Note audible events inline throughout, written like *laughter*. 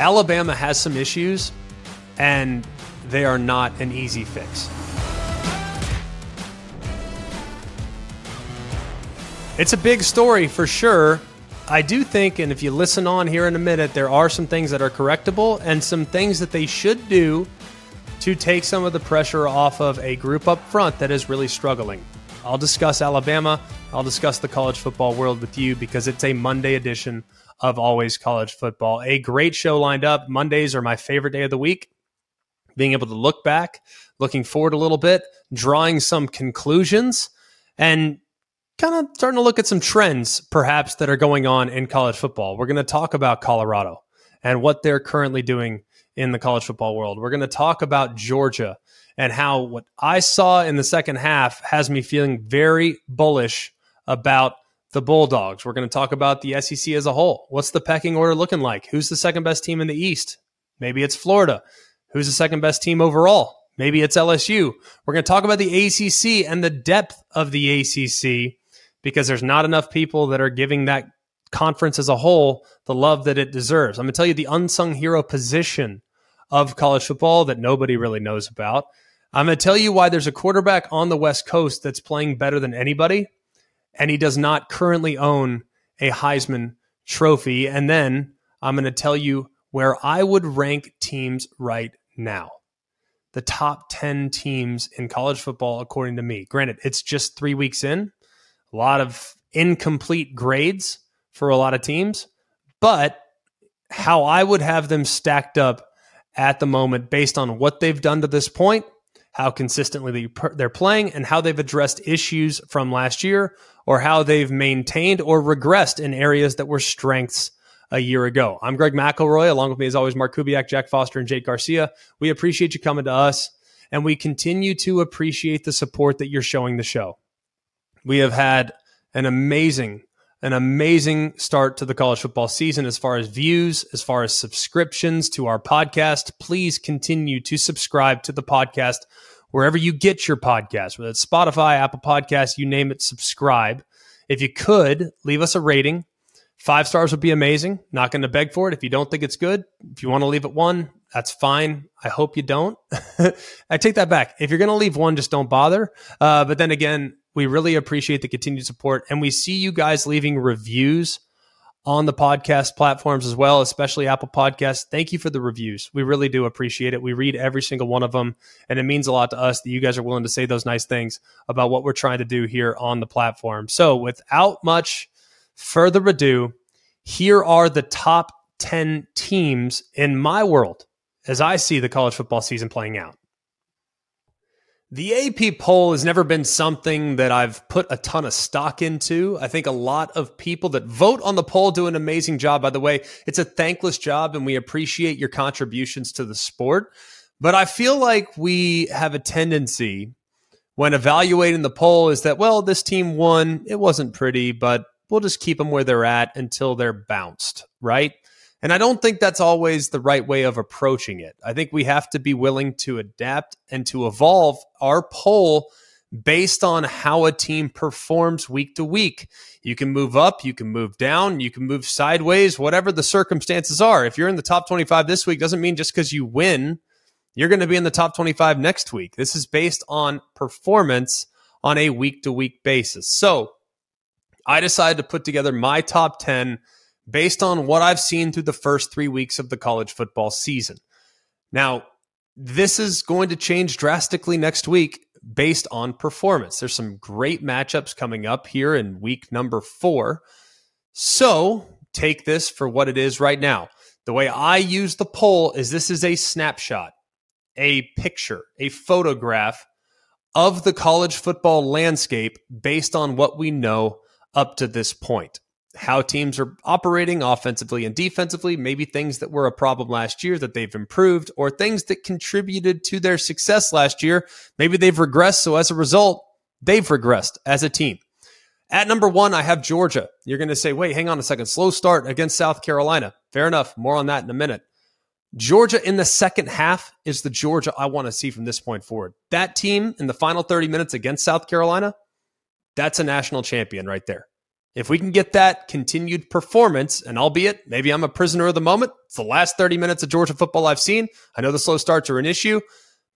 Alabama has some issues, and they are not an easy fix. It's a big story for sure. I do think, and if you listen on here in a minute, there are some things that are correctable and some things that they should do to take some of the pressure off of a group up front that is really struggling. I'll discuss Alabama. I'll discuss the college football world with you because it's a Monday edition of Always College Football. A great show lined up. Mondays are my favorite day of the week. Being able to look back, looking forward a little bit, drawing some conclusions, and kind of starting to look at some trends perhaps that are going on in college football. We're going to talk about Colorado and what they're currently doing in the college football world. We're going to talk about Georgia and how what I saw in the second half has me feeling very bullish about the Bulldogs. We're going to talk about the SEC as a whole. What's the pecking order looking like? Who's the second best team in the East? Maybe it's Florida. Who's the second best team overall? Maybe it's LSU. We're going to talk about the ACC and the depth of the ACC because there's not enough people that are giving that conference as a whole the love that it deserves. I'm going to tell you the unsung hero position of college football that nobody really knows about. I'm going to tell you why there's a quarterback on the West Coast that's playing better than anybody, and he does not currently own a Heisman trophy. And then I'm going to tell you where I would rank teams right now. The top 10 teams in college football, according to me. Granted, it's just three weeks in, a lot of incomplete grades for a lot of teams, but how I would have them stacked up at the moment based on what they've done to this point how consistently they're playing, and how they've addressed issues from last year, or how they've maintained or regressed in areas that were strengths a year ago. I'm Greg McElroy. Along with me, as always, Mark Kubiak, Jack Foster, and Jake Garcia. We appreciate you coming to us, and we continue to appreciate the support that you're showing the show. We have had an amazing an amazing start to the college football season as far as views, as far as subscriptions to our podcast. Please continue to subscribe to the podcast wherever you get your podcast, whether it's Spotify, Apple Podcasts, you name it, subscribe. If you could, leave us a rating. Five stars would be amazing. Not going to beg for it. If you don't think it's good, if you want to leave it one, that's fine. I hope you don't. *laughs* I take that back. If you're going to leave one, just don't bother. Uh, but then again, we really appreciate the continued support. And we see you guys leaving reviews on the podcast platforms as well, especially Apple Podcasts. Thank you for the reviews. We really do appreciate it. We read every single one of them. And it means a lot to us that you guys are willing to say those nice things about what we're trying to do here on the platform. So without much further ado, here are the top 10 teams in my world as I see the college football season playing out. The AP poll has never been something that I've put a ton of stock into. I think a lot of people that vote on the poll do an amazing job. By the way, it's a thankless job and we appreciate your contributions to the sport. But I feel like we have a tendency when evaluating the poll is that, well, this team won. It wasn't pretty, but we'll just keep them where they're at until they're bounced, right? And I don't think that's always the right way of approaching it. I think we have to be willing to adapt and to evolve our poll based on how a team performs week to week. You can move up, you can move down, you can move sideways, whatever the circumstances are. If you're in the top 25 this week, doesn't mean just because you win, you're going to be in the top 25 next week. This is based on performance on a week to week basis. So I decided to put together my top 10 based on what I've seen through the first three weeks of the college football season. Now, this is going to change drastically next week based on performance. There's some great matchups coming up here in week number four. So take this for what it is right now. The way I use the poll is this is a snapshot, a picture, a photograph of the college football landscape based on what we know up to this point how teams are operating offensively and defensively, maybe things that were a problem last year that they've improved, or things that contributed to their success last year. Maybe they've regressed. So as a result, they've regressed as a team. At number one, I have Georgia. You're going to say, wait, hang on a second. Slow start against South Carolina. Fair enough. More on that in a minute. Georgia in the second half is the Georgia I want to see from this point forward. That team in the final 30 minutes against South Carolina, that's a national champion right there. If we can get that continued performance, and albeit maybe I'm a prisoner of the moment, it's the last 30 minutes of Georgia football I've seen. I know the slow starts are an issue,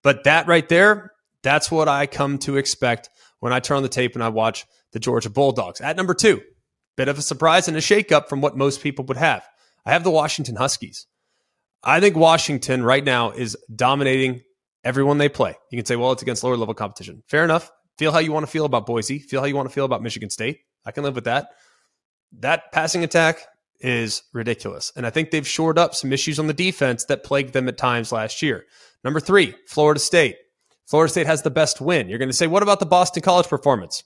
but that right there, that's what I come to expect when I turn on the tape and I watch the Georgia Bulldogs. At number two, bit of a surprise and a shakeup from what most people would have. I have the Washington Huskies. I think Washington right now is dominating everyone they play. You can say, well, it's against lower level competition. Fair enough. Feel how you want to feel about Boise. Feel how you want to feel about Michigan State. I can live with that. That passing attack is ridiculous. And I think they've shored up some issues on the defense that plagued them at times last year. Number three, Florida State. Florida State has the best win. You're going to say, what about the Boston College performance?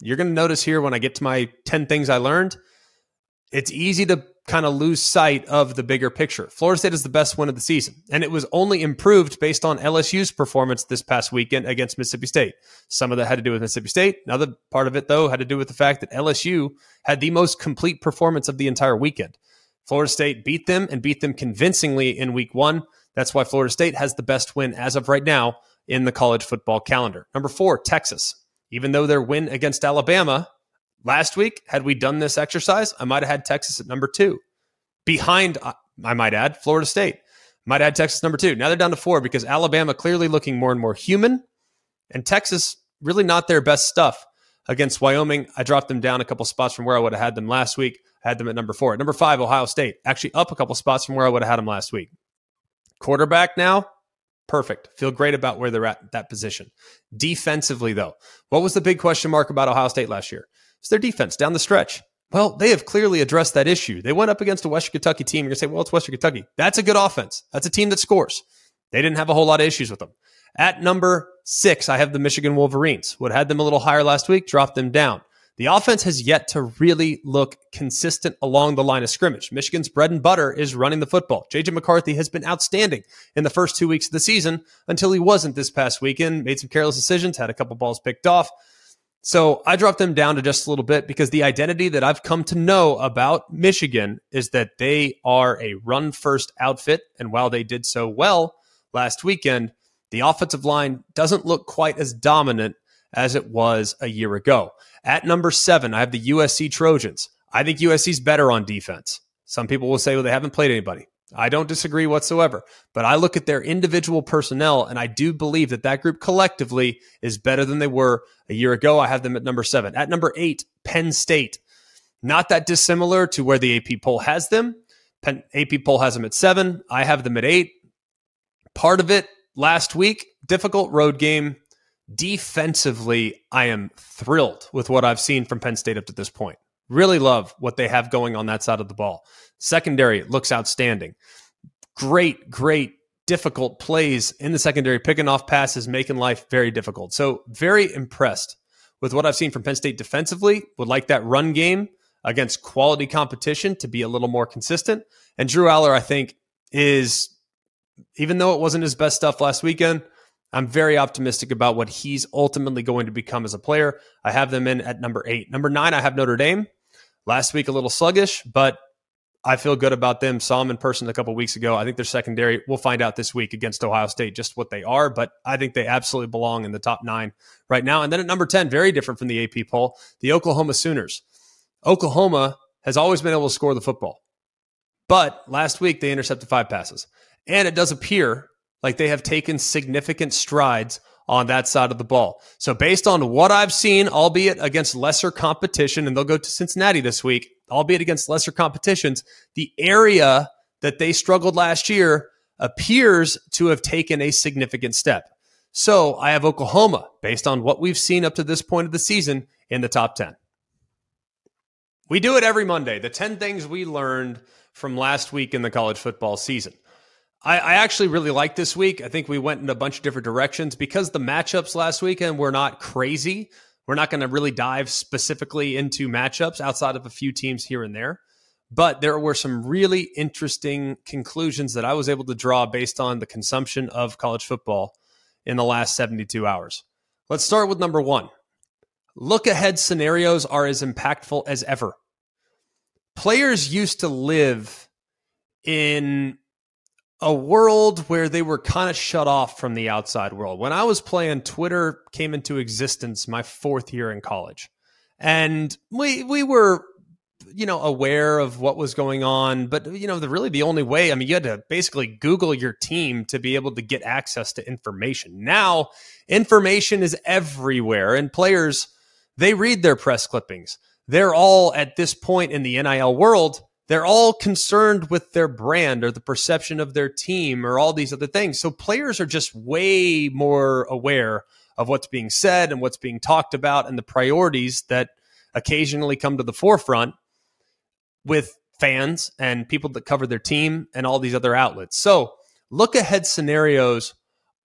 You're going to notice here when I get to my 10 things I learned, it's easy to kind of lose sight of the bigger picture. Florida State is the best win of the season, and it was only improved based on LSU's performance this past weekend against Mississippi State. Some of that had to do with Mississippi State. Another part of it, though, had to do with the fact that LSU had the most complete performance of the entire weekend. Florida State beat them and beat them convincingly in week one. That's why Florida State has the best win as of right now in the college football calendar. Number four, Texas. Even though their win against Alabama Last week, had we done this exercise, I might have had Texas at number two. Behind, uh, I might add, Florida State. Might add Texas number two. Now they're down to four because Alabama clearly looking more and more human, and Texas really not their best stuff against Wyoming. I dropped them down a couple spots from where I would have had them last week. I had them at number four. At number five, Ohio State. Actually up a couple spots from where I would have had them last week. Quarterback now, perfect. Feel great about where they're at that position. Defensively, though, what was the big question mark about Ohio State last year? It's their defense down the stretch. Well, they have clearly addressed that issue. They went up against a Western Kentucky team. You're going to say, well, it's Western Kentucky. That's a good offense. That's a team that scores. They didn't have a whole lot of issues with them. At number six, I have the Michigan Wolverines. Have had them a little higher last week, dropped them down. The offense has yet to really look consistent along the line of scrimmage. Michigan's bread and butter is running the football. JJ McCarthy has been outstanding in the first two weeks of the season until he wasn't this past weekend. Made some careless decisions, had a couple balls picked off. So I dropped them down to just a little bit because the identity that I've come to know about Michigan is that they are a run first outfit. And while they did so well last weekend, the offensive line doesn't look quite as dominant as it was a year ago. At number seven, I have the USC Trojans. I think USC's better on defense. Some people will say, well, they haven't played anybody. I don't disagree whatsoever. But I look at their individual personnel, and I do believe that that group collectively is better than they were a year ago. I have them at number seven. At number eight, Penn State. Not that dissimilar to where the AP poll has them. Penn, AP poll has them at seven. I have them at eight. Part of it last week, difficult road game. Defensively, I am thrilled with what I've seen from Penn State up to this point. Really love what they have going on that side of the ball. Secondary looks outstanding. Great, great, difficult plays in the secondary, picking off passes, making life very difficult. So, very impressed with what I've seen from Penn State defensively. Would like that run game against quality competition to be a little more consistent. And Drew Allar, I think, is, even though it wasn't his best stuff last weekend, I'm very optimistic about what he's ultimately going to become as a player. I have them in at number eight. Number nine, I have Notre Dame. Last week, a little sluggish, but I feel good about them. Saw them in person a couple weeks ago. I think they're secondary. We'll find out this week against Ohio State just what they are, but I think they absolutely belong in the top nine right now. And then at number 10, very different from the AP poll, the Oklahoma Sooners. Oklahoma has always been able to score the football, but last week they intercepted five passes. And it does appear like they have taken significant strides on that side of the ball. So, based on what I've seen, albeit against lesser competition, and they'll go to Cincinnati this week, albeit against lesser competitions, the area that they struggled last year appears to have taken a significant step. So I have Oklahoma, based on what we've seen up to this point of the season, in the top 10. We do it every Monday. The 10 things we learned from last week in the college football season. I, I, actually really like this week. I think we went in a bunch of different directions because the matchups last weekend were not crazy. We're not going to really dive specifically into matchups outside of a few teams here and there. But there were some really interesting conclusions that I was able to draw based on the consumption of college football in the last 72 hours. Let's start with number one. Look ahead scenarios are as impactful as ever. Players used to live in a world where they were kind of shut off from the outside world. When I was playing, Twitter came into existence my fourth year in college. And we we were you know aware of what was going on but you know the really the only way i mean you had to basically google your team to be able to get access to information now information is everywhere and players they read their press clippings they're all at this point in the nil world they're all concerned with their brand or the perception of their team or all these other things so players are just way more aware of what's being said and what's being talked about and the priorities that occasionally come to the forefront with fans and people that cover their team and all these other outlets. So, look ahead scenarios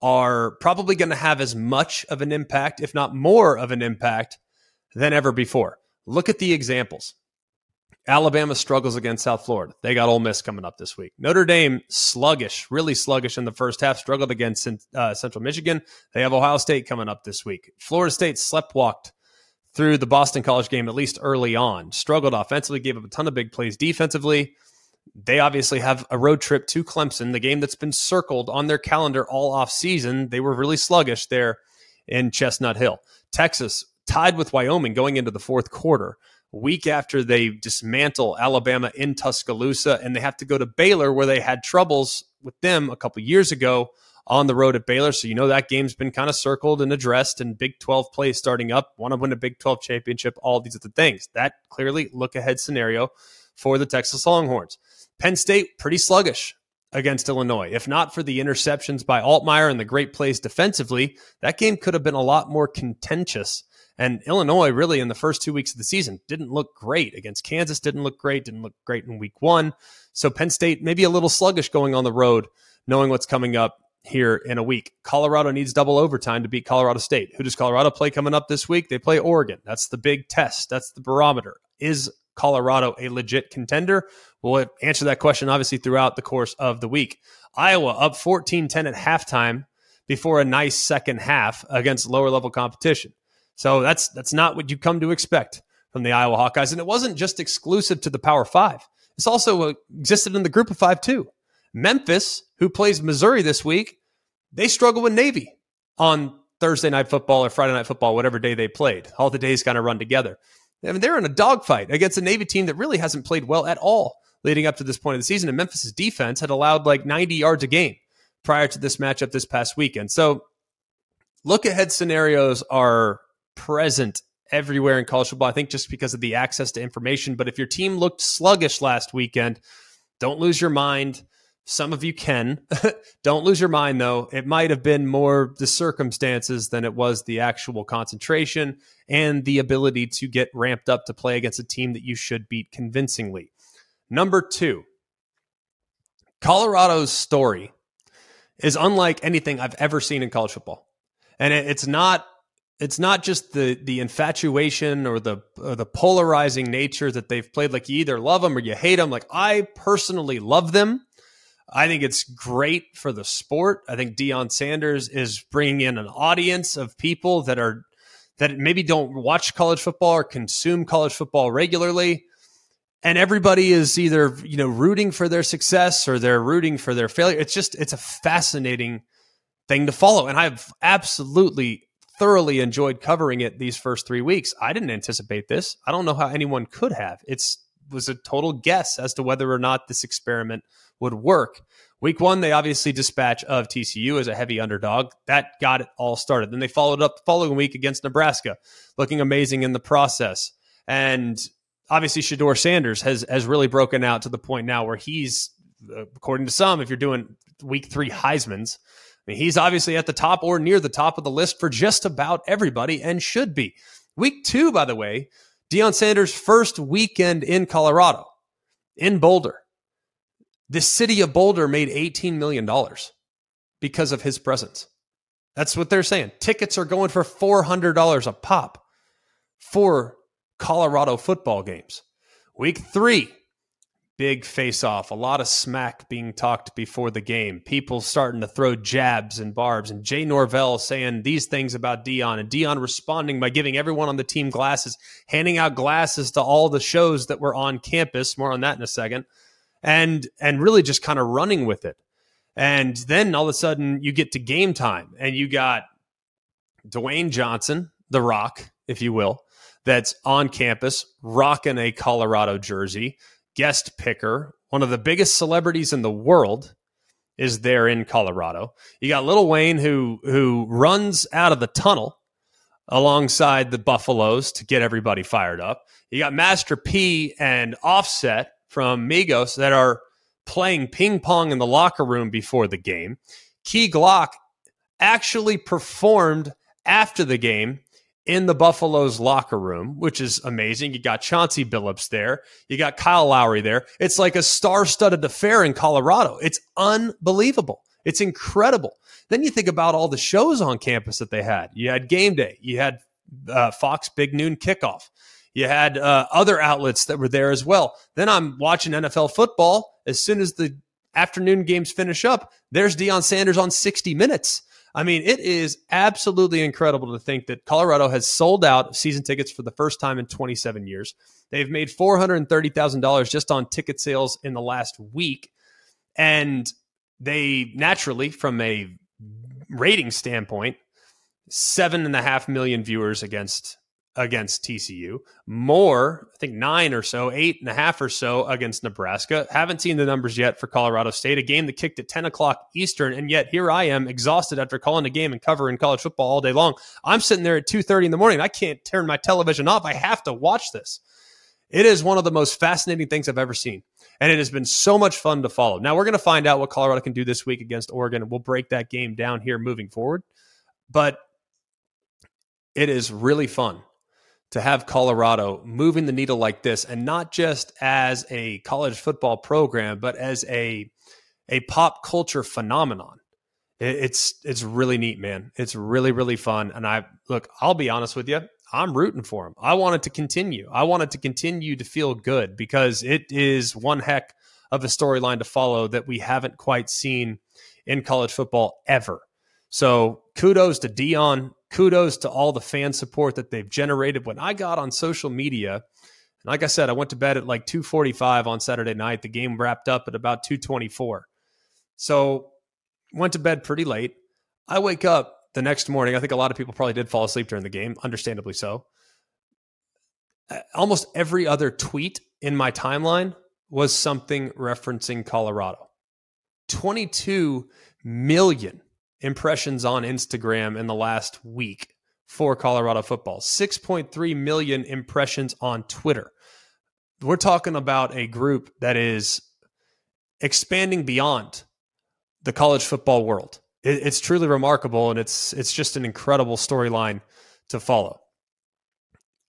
are probably going to have as much of an impact, if not more of an impact, than ever before. Look at the examples. Alabama struggles against South Florida. They got Ole Miss coming up this week. Notre Dame sluggish, really sluggish in the first half. Struggled against uh, Central Michigan. They have Ohio State coming up this week. Florida State sleptwalked through the Boston College game, at least early on. Struggled offensively, gave up a ton of big plays defensively. They obviously have a road trip to Clemson, the game that's been circled on their calendar all off season. They were really sluggish there in Chestnut Hill. Texas tied with Wyoming going into the fourth quarter. Week after they dismantle Alabama in Tuscaloosa, and they have to go to Baylor, where they had troubles with them a couple years ago on the road at Baylor. So you know that game's been kind of circled and addressed, and Big 12 play starting up. Want to win a Big 12 championship, all these other things. That clearly look ahead scenario for the Texas Longhorns. Penn State, pretty sluggish against Illinois. If not for the interceptions by Altmyer and the great plays defensively, that game could have been a lot more contentious. And Illinois, really, in the first two weeks of the season, didn't look great against Kansas, didn't look great, didn't look great in week one. So Penn State, maybe a little sluggish going on the road, knowing what's coming up here in a week. Colorado needs double overtime to beat Colorado State. Who does Colorado play coming up this week? They play Oregon. That's the big test. That's the barometer. Is Colorado a legit contender? We'll answer that question obviously throughout the course of the week. Iowa up 14 10 at halftime before a nice second half against lower level competition. So that's that's not what you come to expect from the Iowa Hawkeyes. And it wasn't just exclusive to the Power Five. It's also uh, existed in the group of five too. Memphis, who plays Missouri this week, they struggle with Navy on Thursday night football or Friday night football, whatever day they played. All the days kind of run together. I mean, they're in a dogfight against a Navy team that really hasn't played well at all leading up to this point of the season. And Memphis's defense had allowed like 90 yards a game prior to this matchup this past weekend. So look ahead scenarios are present everywhere in college football. I think just because of the access to information. But if your team looked sluggish last weekend, don't lose your mind. Some of you can. *laughs* Don't lose your mind, though. It might have been more the circumstances than it was the actual concentration and the ability to get ramped up to play against a team that you should beat convincingly. Number two, Colorado's story is unlike anything I've ever seen in college football. And it's not it's not just the the infatuation or the or the polarizing nature that they've played like you either love them or you hate them like I personally love them I think it's great for the sport. I think Deion Sanders is bringing in an audience of people that are that maybe don't watch college football or consume college football regularly. And everybody is either, you know, rooting for their success or they're rooting for their failure. It's just it's a fascinating thing to follow. And I've absolutely thoroughly enjoyed covering it these first three weeks. I didn't anticipate this. I don't know how anyone could have. It's was a total guess as to whether or not this experiment would work. Week one, they obviously dispatch of TCU as a heavy underdog. That got it all started. Then they followed up the following week against Nebraska, looking amazing in the process. And obviously, Shedeur Sanders has has really broken out to the point now where he's, uh, according to some, if you're doing week three Heisman's, mean, he's obviously at the top or near the top of the list for just about everybody and should be. Week two, by the way, Deion Sanders' first weekend in Colorado, in Boulder. The city of Boulder made $18 million because of his presence. That's what they're saying. Tickets are going for $400 a pop for Colorado football games. Week three, big face off, a lot of smack being talked before the game. People starting to throw jabs and barbs, and Jay Norvell saying these things about Deion, and Deion responding by giving everyone on the team glasses, handing out glasses to all the shows that were on campus. More on that in a second and and really just kind of running with it. And then all of a sudden you get to game time and you got Dwayne Johnson, the rock, if you will, that's on campus rocking a Colorado jersey, guest picker, one of the biggest celebrities in the world is there in Colorado. You got Lil Wayne who who runs out of the tunnel alongside the Buffaloes to get everybody fired up. You got Master P and Offset from Migos that are playing ping pong in the locker room before the game. Key Glock actually performed after the game in the Buffaloes locker room, which is amazing. You got Chauncey Billups there. You got Kyle Lowry there. It's like a star studded affair in Colorado. It's unbelievable. It's incredible. Then you think about all the shows on campus that they had. You had game day. You had uh, Fox Big Noon Kickoff. You had uh, other outlets that were there as well. Then I'm watching NFL football. As soon as the afternoon games finish up, there's Deion Sanders on 60 Minutes. I mean, it is absolutely incredible to think that Colorado has sold out season tickets for the first time in 27 years. They've made $430,000 just on ticket sales in the last week. And they naturally, from a rating standpoint, seven and a half million viewers against against TCU, more, I think nine or so, eight and a half or so against Nebraska. Haven't seen the numbers yet for Colorado State, a game that kicked at 10 o'clock Eastern. And yet here I am exhausted after calling a game and covering college football all day long. I'm sitting there at 2.30 in the morning. I can't turn my television off. I have to watch this. It is one of the most fascinating things I've ever seen. And it has been so much fun to follow. Now we're going to find out what Colorado can do this week against Oregon, and we'll break that game down here moving forward. But it is really fun to have Colorado moving the needle like this, and not just as a college football program, but as a a pop culture phenomenon. It's it's really neat, man. It's really really fun. And I look, I'll be honest with you, I'm rooting for them. I want it to continue. I want it to continue to feel good because it is one heck of a storyline to follow that we haven't quite seen in college football ever. So kudos to Deion kudos to all the fan support that they've generated. When I got on social media, and like I said, I went to bed at like 2:45 on Saturday night. The game wrapped up at about 2:24. So, went to bed pretty late. I wake up the next morning. I think a lot of people probably did fall asleep during the game, understandably so. Almost every other tweet in my timeline was something referencing Colorado. 22 million impressions on Instagram in the last week for Colorado football, 6.3 million impressions on Twitter. We're talking about a group that is expanding beyond the college football world. it's truly remarkable, and it's it's just an incredible storyline to follow.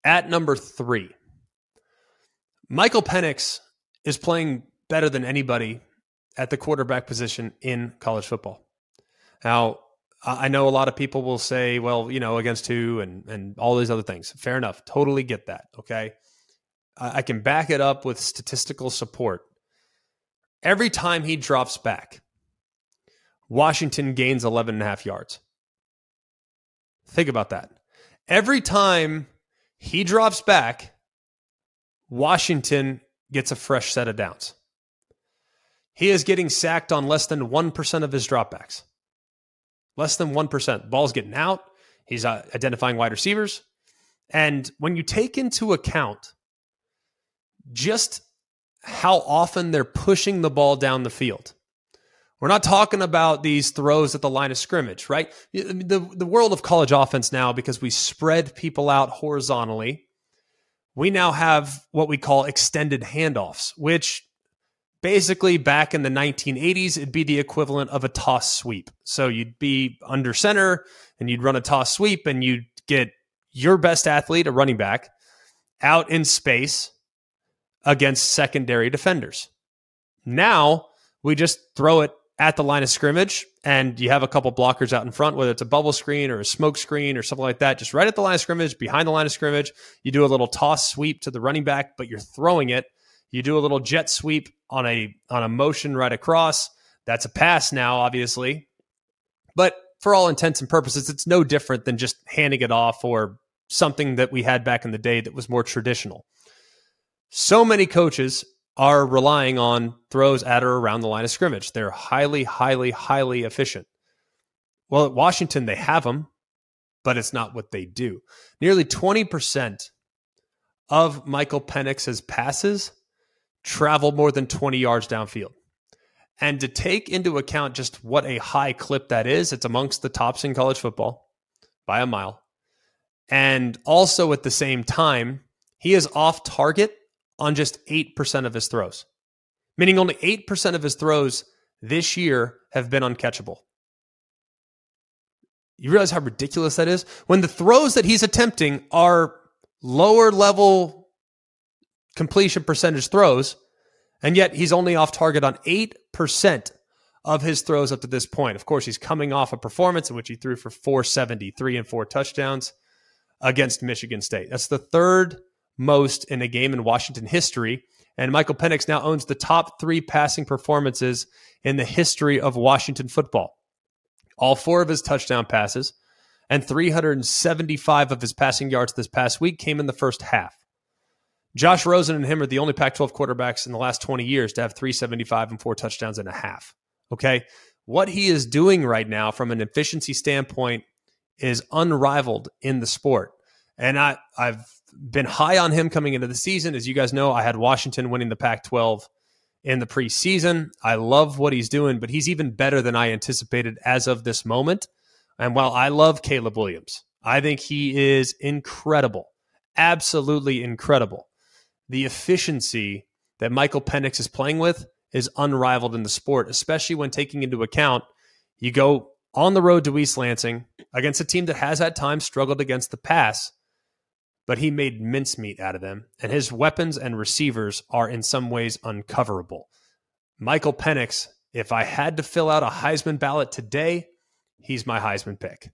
At number three, Michael Penix is playing better than anybody at the quarterback position in college football. Now, I know a lot of people will say, well, you know, against who and, and all these other things. Fair enough. Totally get that. Okay. I, I can back it up with statistical support. Every time he drops back, Washington gains 11 and a half yards. Think about that. Every time he drops back, Washington gets a fresh set of downs. He is getting sacked on less than 1% of his dropbacks less than 1%. Ball's getting out. He's uh, identifying wide receivers. And when you take into account just how often they're pushing the ball down the field, we're not talking about these throws at the line of scrimmage, right? The, the world of college offense now, because we spread people out horizontally, we now have what we call extended handoffs, which basically back in the 1980s it'd be the equivalent of a toss sweep. So you'd be under center and you'd run a toss sweep and you'd get your best athlete a running back out in space against secondary defenders. Now we just throw it at the line of scrimmage and you have a couple blockers out in front whether it's a bubble screen or a smoke screen or something like that just right at the line of scrimmage behind the line of scrimmage. You do a little toss sweep to the running back but you're throwing it you do a little jet sweep on a on a motion right across. That's a pass now, obviously. But for all intents and purposes, it's no different than just handing it off or something that we had back in the day that was more traditional. So many coaches are relying on throws at or around the line of scrimmage. They're highly, highly, highly efficient. Well, at Washington, they have them, but it's not what they do. Nearly 20% of Michael Penix's passes travel more than 20 yards downfield. And to take into account just what a high clip that is, it's amongst the tops in college football by a mile. And also at the same time, he is off target on just 8% of his throws, meaning only 8% of his throws this year have been uncatchable. You realize how ridiculous that is? When the throws that he's attempting are lower level completion percentage throws, and yet he's only off target on 8% of his throws up to this point. Of course, he's coming off a performance in which he threw for 473 and four touchdowns against Michigan State. That's the third most in a game in Washington history. And Michael Penix now owns the top three passing performances in the history of Washington football. All four of his touchdown passes and 375 of his passing yards this past week came in the first half. Josh Rosen and him are the only Pac 12 quarterbacks in the last 20 years to have 375 and four touchdowns and a half. Okay. What he is doing right now from an efficiency standpoint is unrivaled in the sport. And I, I've been high on him coming into the season. As you guys know, I had Washington winning the Pac 12 in the preseason. I love what he's doing, but he's even better than I anticipated as of this moment. And while I love Caleb Williams, I think he is incredible, absolutely incredible. The efficiency that Michael Penix is playing with is unrivaled in the sport, especially when taking into account you go on the road to East Lansing against a team that has at times struggled against the pass, but he made mincemeat out of them, and his weapons and receivers are in some ways uncoverable. Michael Penix, if I had to fill out a Heisman ballot today, he's my Heisman pick.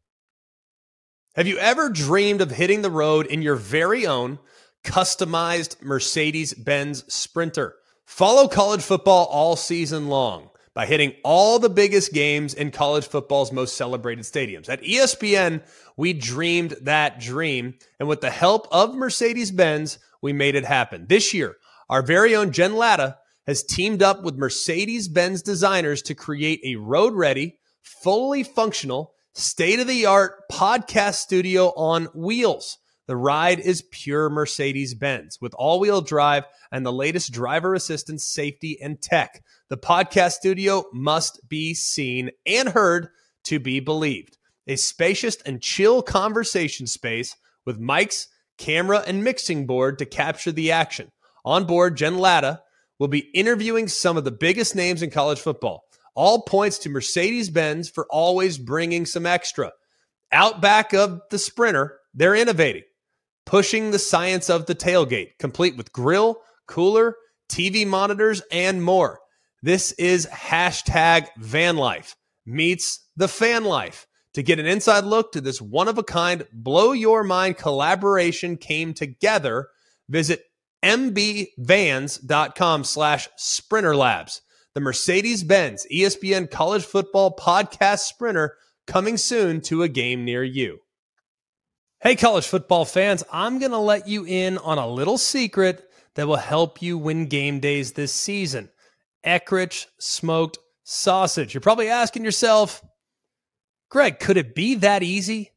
Have you ever dreamed of hitting the road in your very own customized Mercedes Benz Sprinter? Follow college football all season long by hitting all the biggest games in college football's most celebrated stadiums. At ESPN, we dreamed that dream, and with the help of Mercedes Benz, we made it happen. This year, our very own Jen Lada has teamed up with Mercedes Benz designers to create a road ready, fully functional, state of the art podcast studio on wheels. The ride is pure Mercedes Benz with all wheel drive and the latest driver assistance, safety, and tech. The podcast studio must be seen and heard to be believed. A spacious and chill conversation space with mics, camera, and mixing board to capture the action. On board, Jen Lada will be interviewing some of the biggest names in college football. All points to Mercedes Benz for always bringing some extra. Out back of the Sprinter, they're innovating, pushing the science of the tailgate, complete with grill, cooler, TV monitors, and more. This is hashtag van life meets the fan life. To get an inside look to this one of a kind, blow your mind collaboration came together, visit mbvans.com slash sprinter labs the Mercedes Benz ESPN College Football Podcast Sprinter coming soon to a game near you. Hey, college football fans, I'm going to let you in on a little secret that will help you win game days this season Eckrich smoked sausage. You're probably asking yourself, Greg, could it be that easy?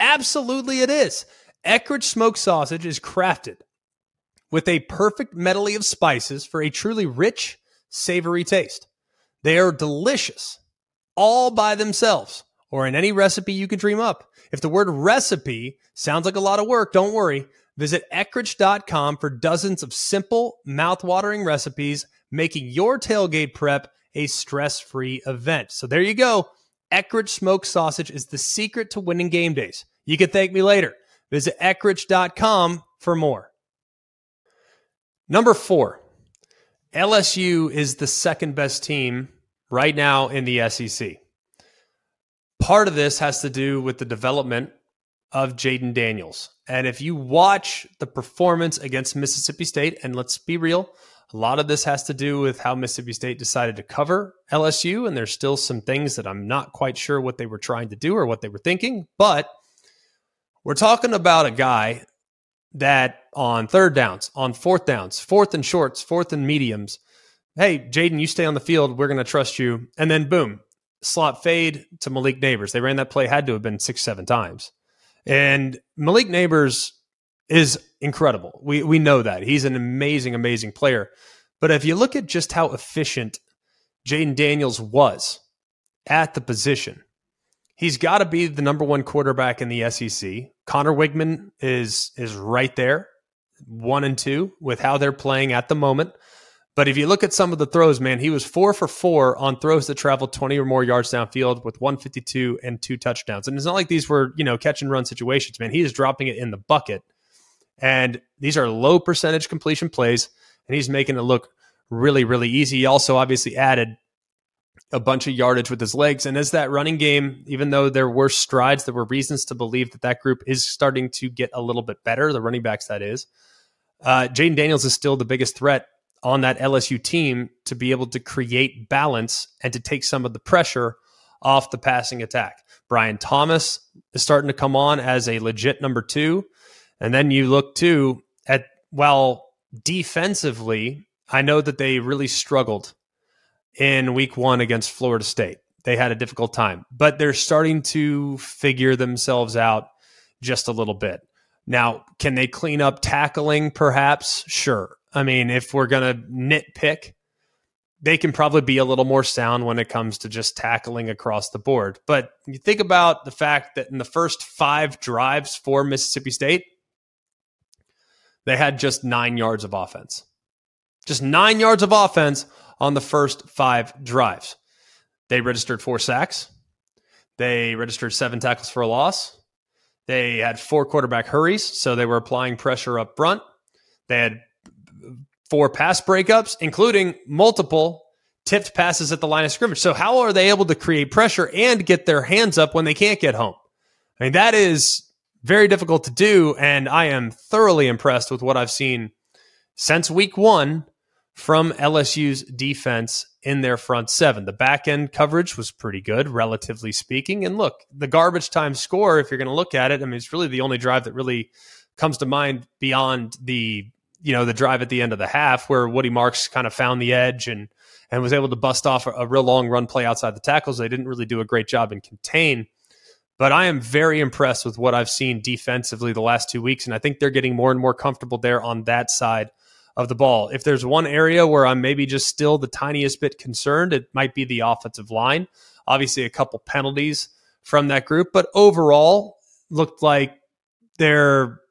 Absolutely, it is. Eckrich smoked sausage is crafted with a perfect medley of spices for a truly rich savory taste. They are delicious all by themselves or in any recipe you can dream up. If the word recipe sounds like a lot of work, don't worry. Visit Eckrich.com for dozens of simple, mouth-watering recipes, making your tailgate prep a stress-free event. So there you go. Eckrich smoked sausage is the secret to winning game days. You can thank me later. Visit Eckrich.com for more. Number four, LSU is the second best team right now in the SEC. Part of this has to do with the development of Jayden Daniels. And if you watch the performance against Mississippi State, and let's be real, a lot of this has to do with how Mississippi State decided to cover LSU. And there's still some things that I'm not quite sure what they were trying to do or what they were thinking. But we're talking about a guy that on third downs, on fourth downs, fourth and shorts, fourth and mediums, hey, Jayden, you stay on the field. We're going to trust you. And then boom, slot fade to Malik Nabers. They ran that play, had to have been six, seven times. And Malik Nabers is incredible. We we know that. He's an amazing, amazing player. But if you look at just how efficient Jayden Daniels was at the position, he's got to be the number one quarterback in the SEC. Conner Weigman is is right there, one and two with how they're playing at the moment. But if you look at some of the throws, man, he was four for four on throws that traveled 20 or more yards downfield with 152 and two touchdowns. And it's not like these were, you know, catch and run situations, man. He is dropping it in the bucket. And these are low percentage completion plays, and he's making it look really, really easy. He also obviously added a bunch of yardage with his legs. And as that running game, even though there were strides, there were reasons to believe that that group is starting to get a little bit better, the running backs, that is. Uh, Jayden Daniels is still the biggest threat on that LSU team to be able to create balance and to take some of the pressure off the passing attack. Brian Thomas is starting to come on as a legit number two. And then you look too at, well, defensively, I know that they really struggled in week one against Florida State. They had a difficult time, but they're starting to figure themselves out just a little bit. Now, can they clean up tackling? Perhaps, sure. I mean, if we're going to nitpick, they can probably be a little more sound when it comes to just tackling across the board. But you think about the fact that in the first five drives for Mississippi State, they had just nine yards of offense. Just nine yards of offense on the first five drives. They registered four sacks. They registered seven tackles for a loss. They had four quarterback hurries, so they were applying pressure up front. They had four pass breakups, including multiple tipped passes at the line of scrimmage. So, how are they able to create pressure and get their hands up when they can't get home? I mean, that is very difficult to do. And I am thoroughly impressed with what I've seen since week one from LSU's defense in their front seven. The back end coverage was pretty good, relatively speaking. And look, the garbage time score, if you're going to look at it, I mean, it's really the only drive that really comes to mind beyond the you know the drive at the end of the half where Woody Marks kind of found the edge and and was able to bust off a, a real long run play outside the tackles. They didn't really do a great job in contain. But I am very impressed with what I've seen defensively the last two weeks, and I think they're getting more and more comfortable there on that side of the ball. If there's one area where I'm maybe just still the tiniest bit concerned, it might be the offensive line. Obviously, a couple penalties from that group, but overall, looked like they're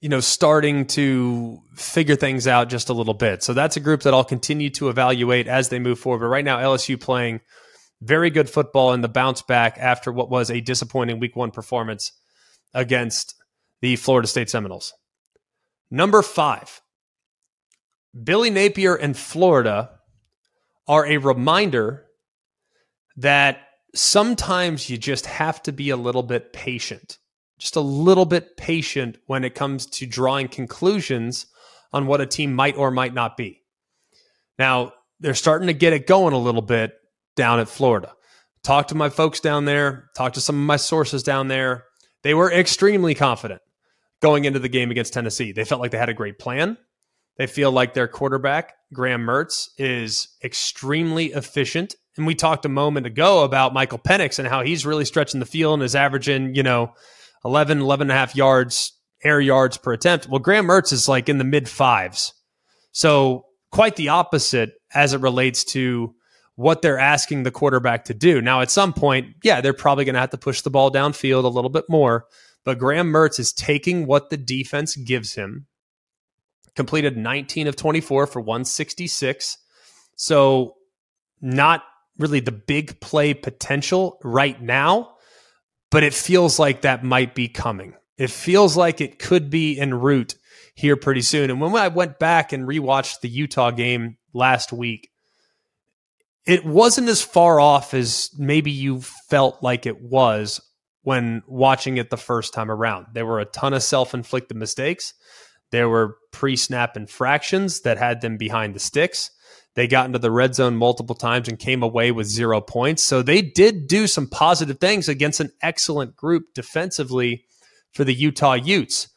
you know starting to figure things out just a little bit. So that's a group that I'll continue to evaluate as they move forward. But right now, LSU playing very good football in the bounce back after what was a disappointing Week One performance against the Florida State Seminoles. Number five, Billy Napier and Florida are a reminder that sometimes you just have to be a little bit patient, just a little bit patient when it comes to drawing conclusions on what a team might or might not be. Now, they're starting to get it going a little bit down at Florida. Talk to my folks down there, talk to some of my sources down there. They were extremely confident going into the game against Tennessee. They felt like they had a great plan. They feel like their quarterback, Graham Mertz, is extremely efficient. And we talked a moment ago about Michael Penix and how he's really stretching the field and is averaging, you know, 11, 11 and a half yards, air yards per attempt. Well, Graham Mertz is like in the mid fives. So quite the opposite as it relates to what they're asking the quarterback to do. Now, at some point, yeah, they're probably going to have to push the ball downfield a little bit more. But Graham Mertz is taking what the defense gives him. Completed 19 of 24 for 166. So, not really the big play potential right now, but it feels like that might be coming. It feels like it could be en route here pretty soon. And when I went back and rewatched the Utah game last week, it wasn't as far off as maybe you felt like it was when watching it the first time around. There were a ton of self inflicted mistakes. There were pre snap infractions that had them behind the sticks. They got into the red zone multiple times and came away with zero points. So they did do some positive things against an excellent group defensively for the Utah Utes.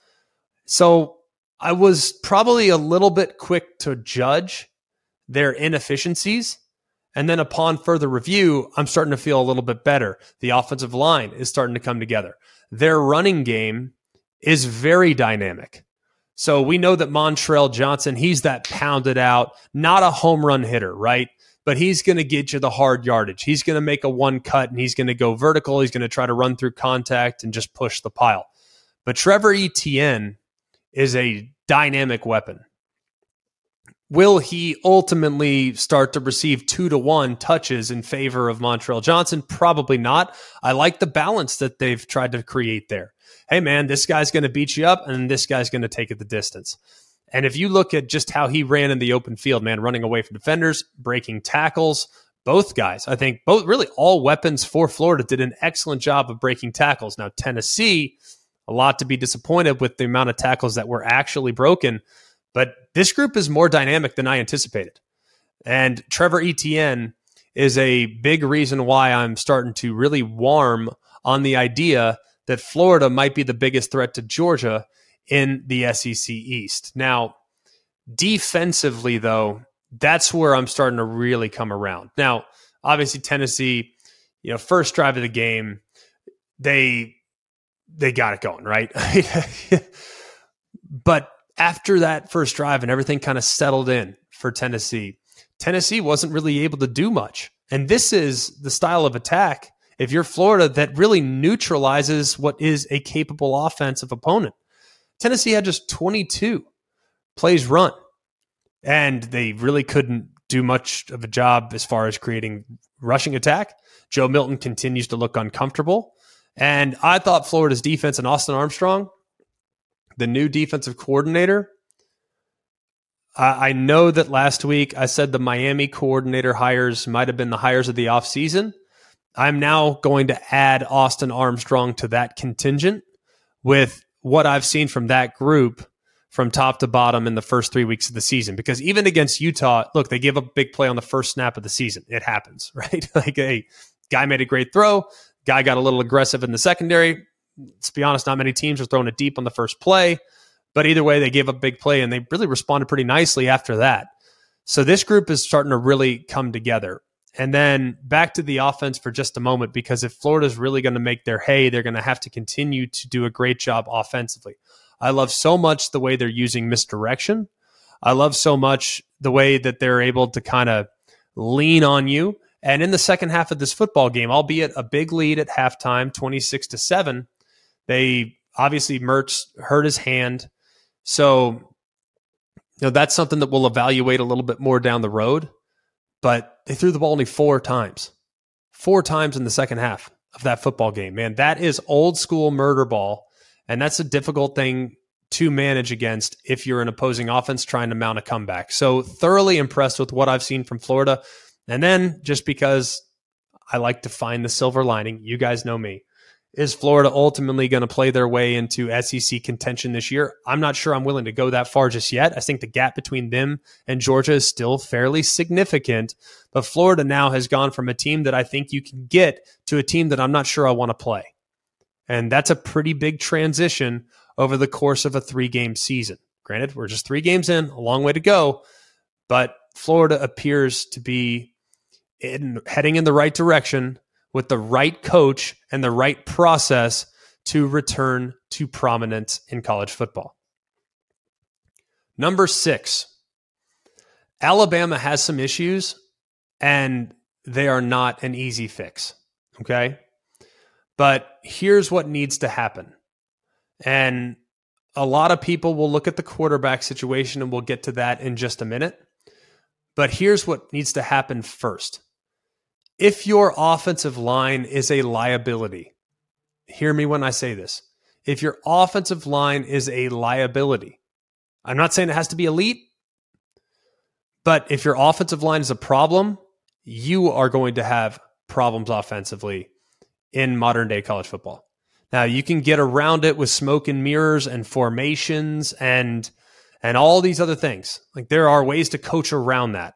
So I was probably a little bit quick to judge their inefficiencies and then upon further review, I'm starting to feel a little bit better. The offensive line is starting to come together. Their running game is very dynamic. So we know that Montrell Johnson, he's that pounded out, not a home run hitter, right? But he's going to get you the hard yardage. He's going to make a one cut and he's going to go vertical. He's going to try to run through contact and just push the pile. But Trevor Etienne is a dynamic weapon. Will he ultimately start to receive two to one touches in favor of Montrell Johnson? Probably not. I like the balance that they've tried to create there. Hey, man, this guy's going to beat you up and this guy's going to take it the distance. And if you look at just how he ran in the open field, man, running away from defenders, breaking tackles, both guys, I think both really all weapons for Florida did an excellent job of breaking tackles. Now, Tennessee, a lot to be disappointed with the amount of tackles that were actually broken. But this group is more dynamic than I anticipated. And Trevor Etienne is a big reason why I'm starting to really warm on the idea that Florida might be the biggest threat to Georgia in the SEC East. Now, defensively, though, that's where I'm starting to really come around. Now, obviously, Tennessee, you know, first drive of the game, they they got it going, right? *laughs* but after that first drive and everything kind of settled in for Tennessee, Tennessee wasn't really able to do much. And this is the style of attack, if you're Florida, that really neutralizes what is a capable offensive opponent. Tennessee had just 22 plays run, and they really couldn't do much of a job as far as creating rushing attack. Joe Milton continues to look uncomfortable. And I thought Florida's defense and Austin Armstrong, the new defensive coordinator, I, know that last week I said the Miami coordinator hires might have been the hires of the offseason. I'm now going to add Austin Armstrong to that contingent with what I've seen from that group from top to bottom in the first three weeks of the season. Because even against Utah, look, they give a big play on the first snap of the season. It happens, *laughs* right? like a guy made a great throw. Guy got a little aggressive in the secondary. Let's be honest, not many teams are throwing it deep on the first play. But either way, they gave a big play and they really responded pretty nicely after that. So this group is starting to really come together. And then back to the offense for just a moment, because if Florida's really going to make their hay, they're going to have to continue to do a great job offensively. I love so much the way they're using misdirection. I love so much the way that they're able to kind of lean on you and in the second half of this football game, albeit a big lead at halftime, 26 to 7, they obviously Mertz hurt his hand. So, you know, that's something that we'll evaluate a little bit more down the road. But they threw the ball only four times. Four times in the second half of that football game. Man, that is old school murder ball. And that's a difficult thing to manage against if you're an opposing offense trying to mount a comeback. So, thoroughly impressed with what I've seen from Florida. And then just because I like to find the silver lining, you guys know me. Is Florida ultimately going to play their way into SEC contention this year? I'm not sure I'm willing to go that far just yet. I think the gap between them and Georgia is still fairly significant. But Florida now has gone from a team that I think you can get to a team that I'm not sure I want to play. And that's a pretty big transition over the course of a three game season. Granted, we're just three games in, a long way to go. But Florida appears to be in, heading in the right direction with the right coach and the right process to return to prominence in college football. Number six, Alabama has some issues and they are not an easy fix. Okay. But here's what needs to happen. And a lot of people will look at the quarterback situation and we'll get to that in just a minute. But here's what needs to happen first if your offensive line is a liability, hear me when I say this. If your offensive line is a liability, I'm not saying it has to be elite, but if your offensive line is a problem, you are going to have problems offensively in modern day college football. Now, you can get around it with smoke and mirrors and formations and and all these other things. Like there are ways to coach around that.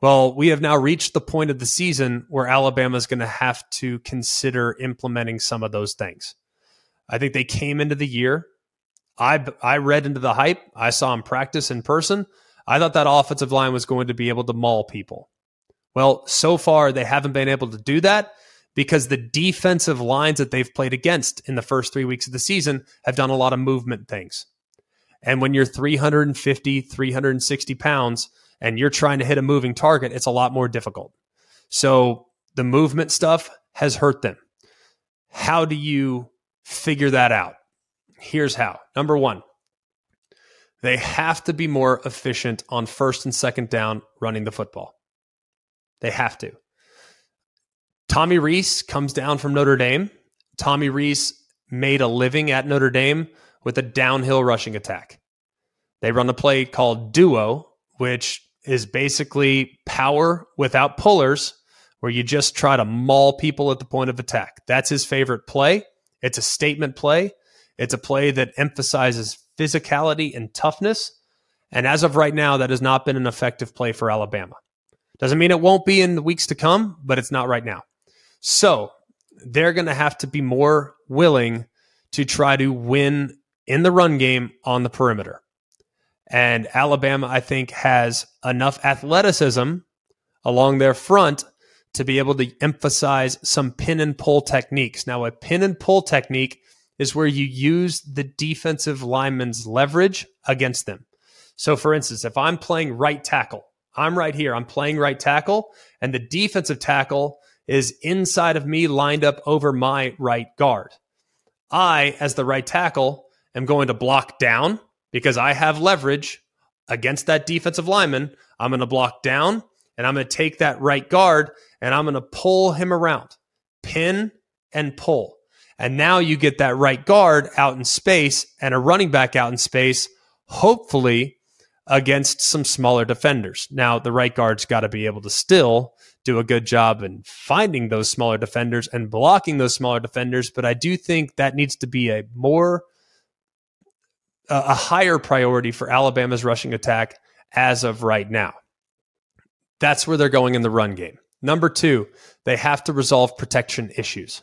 Well, we have now reached the point of the season where Alabama is going to have to consider implementing some of those things. I think they came into the year. I I read into the hype. I saw them practice in person. I thought that offensive line was going to be able to maul people. Well, so far they haven't been able to do that because the defensive lines that they've played against in the first three weeks of the season have done a lot of movement things. And when you're 350, 360 pounds and you're trying to hit a moving target, it's a lot more difficult. So the movement stuff has hurt them. How do you figure that out? Here's how. Number one, they have to be more efficient on first and second down running the football. They have to. Tommy Rees comes down from Notre Dame. Tommy Rees made a living at Notre Dame with a downhill rushing attack. They run a play called duo, which is basically power without pullers, where you just try to maul people at the point of attack. That's his favorite play. It's a statement play. It's a play that emphasizes physicality and toughness. And as of right now, that has not been an effective play for Alabama. Doesn't mean it won't be in the weeks to come, but it's not right now. So they're going to have to be more willing to try to win in the run game on the perimeter. And Alabama, I think, has enough athleticism along their front to be able to emphasize some pin and pull techniques. Now, a pin and pull technique is where you use the defensive lineman's leverage against them. So, for instance, if I'm playing right tackle, I'm right here, I'm playing right tackle, and the defensive tackle is inside of me, lined up over my right guard. I, as the right tackle, am going to block down because I have leverage against that defensive lineman. I'm going to block down and I'm going to take that right guard and I'm going to pull him around, pin and pull. And now you get that right guard out in space and a running back out in space, hopefully against some smaller defenders. Now, the right guard's got to be able to still do a good job in finding those smaller defenders and blocking those smaller defenders. But I do think that needs to be a more, a higher priority for Alabama's rushing attack as of right now. That's where they're going in the run game. Number two, they have to resolve protection issues.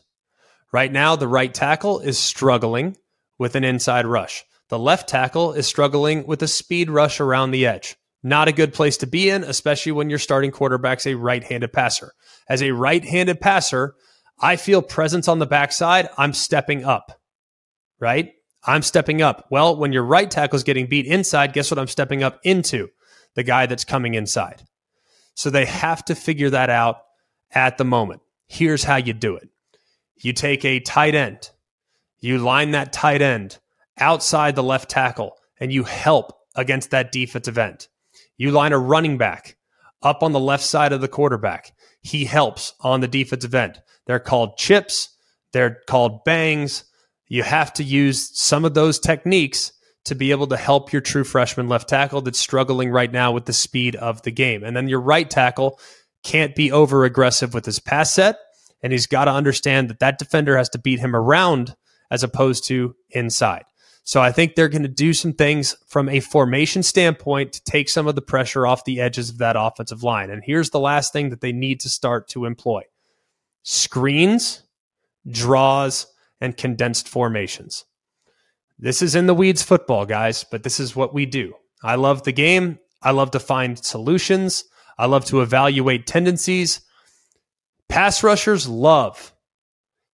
Right now, the right tackle is struggling with an inside rush. The left tackle is struggling with a speed rush around the edge. Not a good place to be in, especially when your starting quarterback's a right handed passer. As a right handed passer, I feel presence on the backside. I'm stepping up, right? I'm stepping up. Well, when your right tackle is getting beat inside, guess what I'm stepping up into? The guy that's coming inside. So they have to figure that out at the moment. Here's how you do it you take a tight end, you line that tight end outside the left tackle, and you help against that defensive end. You line a running back up on the left side of the quarterback. He helps on the defensive end. They're called chips, they're called bangs. You have to use some of those techniques to be able to help your true freshman left tackle that's struggling right now with the speed of the game. And then your right tackle can't be over aggressive with his pass set. And he's got to understand that that defender has to beat him around as opposed to inside. So I think they're going to do some things from a formation standpoint to take some of the pressure off the edges of that offensive line. And here's the last thing that they need to start to employ screens, draws, and condensed formations. This is in the weeds football, guys, but this is what we do. I love the game. I love to find solutions. I love to evaluate tendencies. Pass rushers love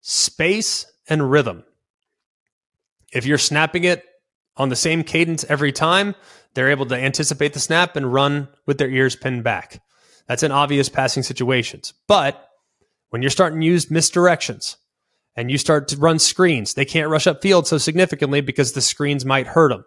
space and rhythm if you're snapping it on the same cadence every time, they're able to anticipate the snap and run with their ears pinned back. That's in obvious passing situations. But when you're starting to use misdirections and you start to run screens, they can't rush up field so significantly because the screens might hurt them.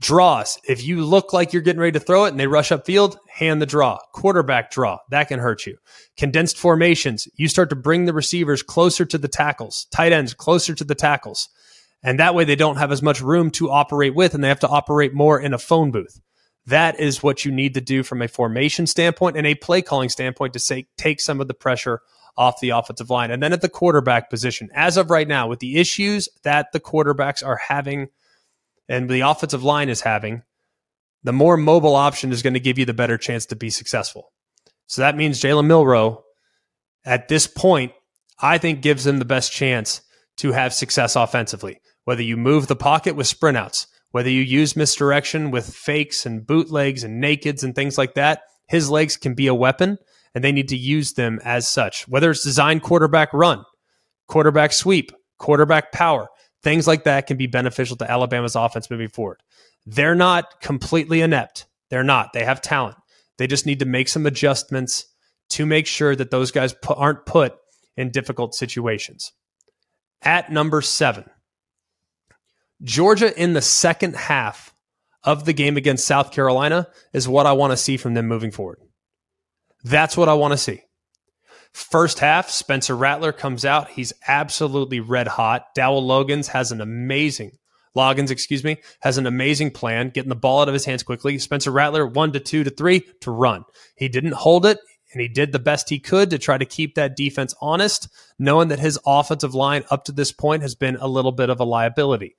Draws, if you look like you're getting ready to throw it and they rush up field, hand the draw. Quarterback draw, that can hurt you. Condensed formations, you start to bring the receivers closer to the tackles, tight ends closer to the tackles. And that way they don't have as much room to operate with and they have to operate more in a phone booth. That is what you need to do from a formation standpoint and a play calling standpoint to say, take some of the pressure off the offensive line. And then at the quarterback position, as of right now, with the issues that the quarterbacks are having and the offensive line is having, the more mobile option is going to give you the better chance to be successful. So that means Jalen Milroe at this point, I think gives them the best chance to have success offensively whether you move the pocket with sprint outs, whether you use misdirection with fakes and bootlegs and nakeds and things like that, his legs can be a weapon. And they need to use them as such. Whether it's design quarterback run, quarterback sweep, quarterback power, things like that can be beneficial to Alabama's offense moving forward. They're not completely inept. They're not. They have talent. They just need to make some adjustments to make sure that those guys aren't put in difficult situations. At number seven, Georgia in the second half of the game against South Carolina is what I want to see from them moving forward. That's what I want to see. First half, Spencer Rattler comes out. He's absolutely red hot. Dowell Logans has an amazing Loggins, excuse me, has an amazing plan, getting the ball out of his hands quickly. Spencer Rattler, one to two to three to run. He didn't hold it, and he did the best he could to try to keep that defense honest, knowing that his offensive line up to this point has been a little bit of a liability.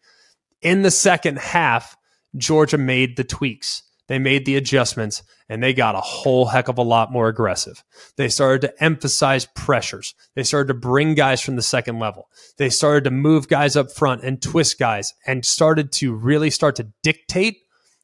In the second half, Georgia made the tweaks. They made the adjustments and they got a whole heck of a lot more aggressive. They started to emphasize pressures. They started to bring guys from the second level. They started to move guys up front and twist guys and started to really start to dictate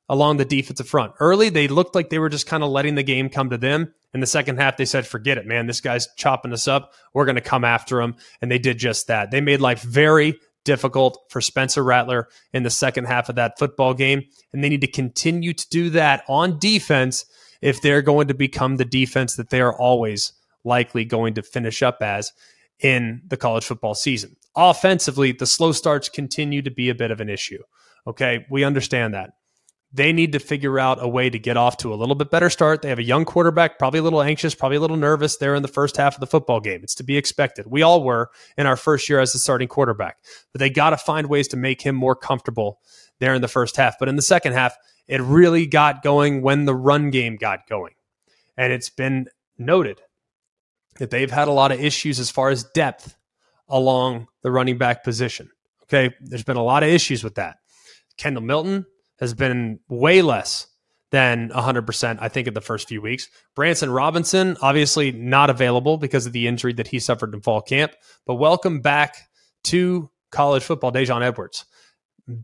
along the defensive front. Early, they looked like they were just kind of letting the game come to them. In the second half, they said, forget it, man. This guy's chopping us up. We're going to come after him. And they did just that. They made life very, difficult for Spencer Rattler in the second half of that football game. And they need to continue to do that on defense if they're going to become the defense that they are always likely going to finish up as in the college football season. Offensively, the slow starts continue to be a bit of an issue. Okay, we understand that they need to figure out a way to get off to a little bit better start. They have a young quarterback, probably a little anxious, probably a little nervous there in the first half of the football game. It's to be expected. We all were in our first year as the starting quarterback, but they got to find ways to make him more comfortable there in the first half. But in the second half, it really got going when the run game got going. And it's been noted that they've had a lot of issues as far as depth along the running back position. Okay. There's been a lot of issues with that. Kendall Milton, has been way less than 100%, I think, in the first few weeks. Branson Robinson, obviously not available because of the injury that he suffered in fall camp, but welcome back to college football, Daijun Edwards.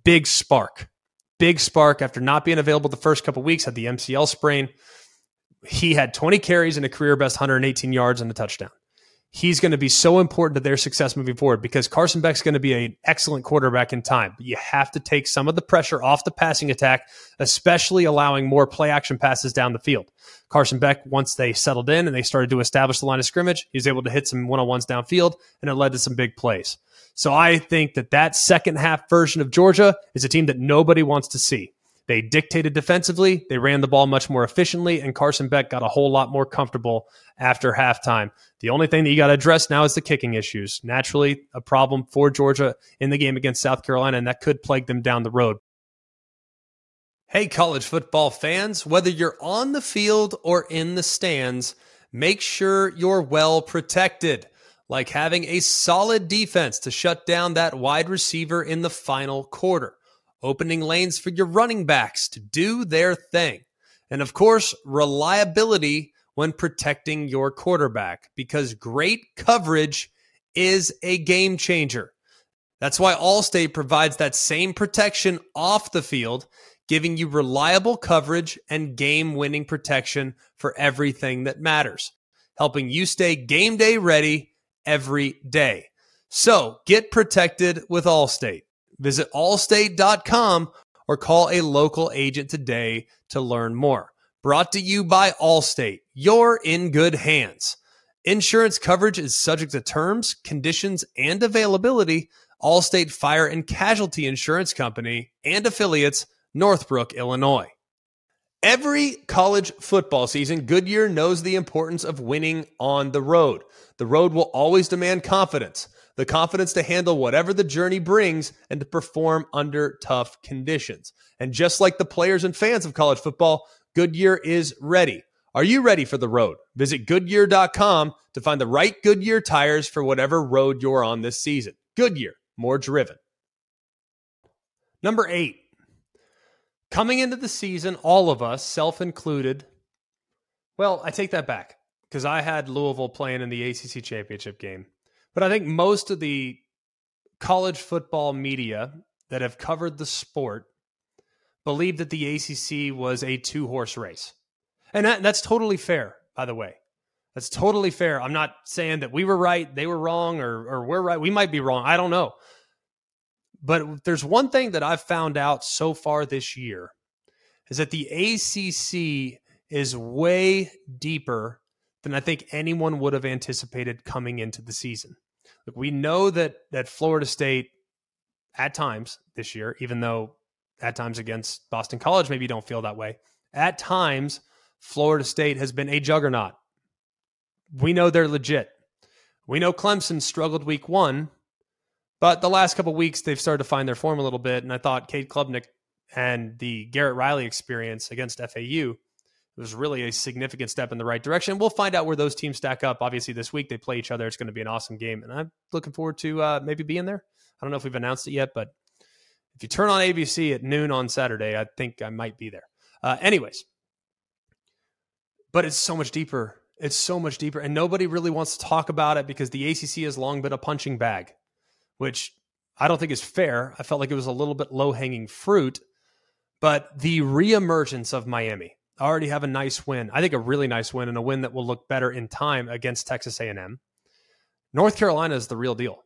Big spark. Big spark after not being available the first couple weeks, had the MCL sprain. He had 20 carries and a career best 118 yards and a touchdown he's going to be so important to their success moving forward because Carson Beck's going to be an excellent quarterback in time. But you have to take some of the pressure off the passing attack, especially allowing more play action passes down the field. Carson Beck, once they settled in and they started to establish the line of scrimmage, he was able to hit some one on ones downfield, and it led to some big plays. So I think that that second half version of Georgia is a team that nobody wants to see. They dictated defensively, they ran the ball much more efficiently, and Carson Beck got a whole lot more comfortable after halftime. The only thing that you got to address now is the kicking issues. Naturally, a problem for Georgia in the game against South Carolina, and that could plague them down the road. Hey, college football fans, whether you're on the field or in the stands, make sure you're well protected, like having a solid defense to shut down that wide receiver in the final quarter opening lanes for your running backs to do their thing. And of course, reliability when protecting your quarterback because great coverage is a game changer. That's why Allstate provides that same protection off the field, giving you reliable coverage and game winning protection for everything that matters, helping you stay game day ready every day. So get protected with Allstate. Visit allstate.com or call a local agent today to learn more. Brought to you by Allstate. You're in good hands. Insurance coverage is subject to terms, conditions, and availability. Allstate Fire and Casualty Insurance Company and affiliates, Northbrook, Illinois. Every college football season, Goodyear knows the importance of winning on the road. The road will always demand confidence the confidence to handle whatever the journey brings and to perform under tough conditions. And just like the players and fans of college football, Goodyear is ready. Are you ready for the road? Visit Goodyear.com to find the right Goodyear tires for whatever road you're on this season. Goodyear, more driven. Number eight, coming into the season, all of us, self included, well, I take that back because I had Louisville playing in the ACC championship game. But I think most of the college football media that have covered the sport believe that the ACC was a two horse race. And that, that's totally fair, by the way. That's totally fair. I'm not saying that we were right, they were wrong, or or we're right. We might be wrong. I don't know. But there's one thing that I've found out so far this year is that the ACC is way deeper than I think anyone would have anticipated coming into the season. Look, we know that that Florida State at times this year, even though at times against Boston College maybe you don't feel that way. At times Florida State has been a juggernaut. We know they're legit. We know Clemson struggled week 1, but the last couple weeks they've started to find their form a little bit and I thought Cade Klubnik and the Garrett Riley experience against FAU was really a significant step in the right direction. We'll find out where those teams stack up. Obviously, this week they play each other. It's going to be an awesome game, and I'm looking forward to uh, maybe being there. I don't know if we've announced it yet, but if you turn on ABC at noon on Saturday, I think I might be there. Uh, anyways, but it's so much deeper. It's so much deeper, and nobody really wants to talk about it because the ACC has long been a punching bag, which I don't think is fair. I felt like it was a little bit low hanging fruit, but the reemergence of Miami already have a nice win. I think a really nice win and a win that will look better in time against Texas A&M. North Carolina is the real deal.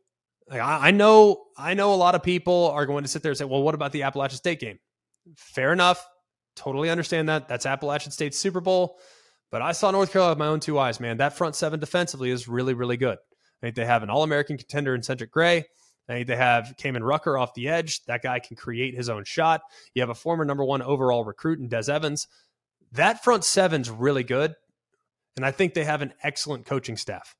Like, I, I know, I know a lot of people are going to sit there and say, "Well, what about the Appalachian State game?" Fair enough, totally understand that. That's Appalachian State's Super Bowl. But I saw North Carolina with my own two eyes, man. That front seven defensively is really, really good. I think they have an All American contender in Cedric Gray. I think they have Kaimon Rucker off the edge. That guy can create his own shot. You have a former number one overall recruit in Des Evans. That front seven's really good. And I think they have an excellent coaching staff.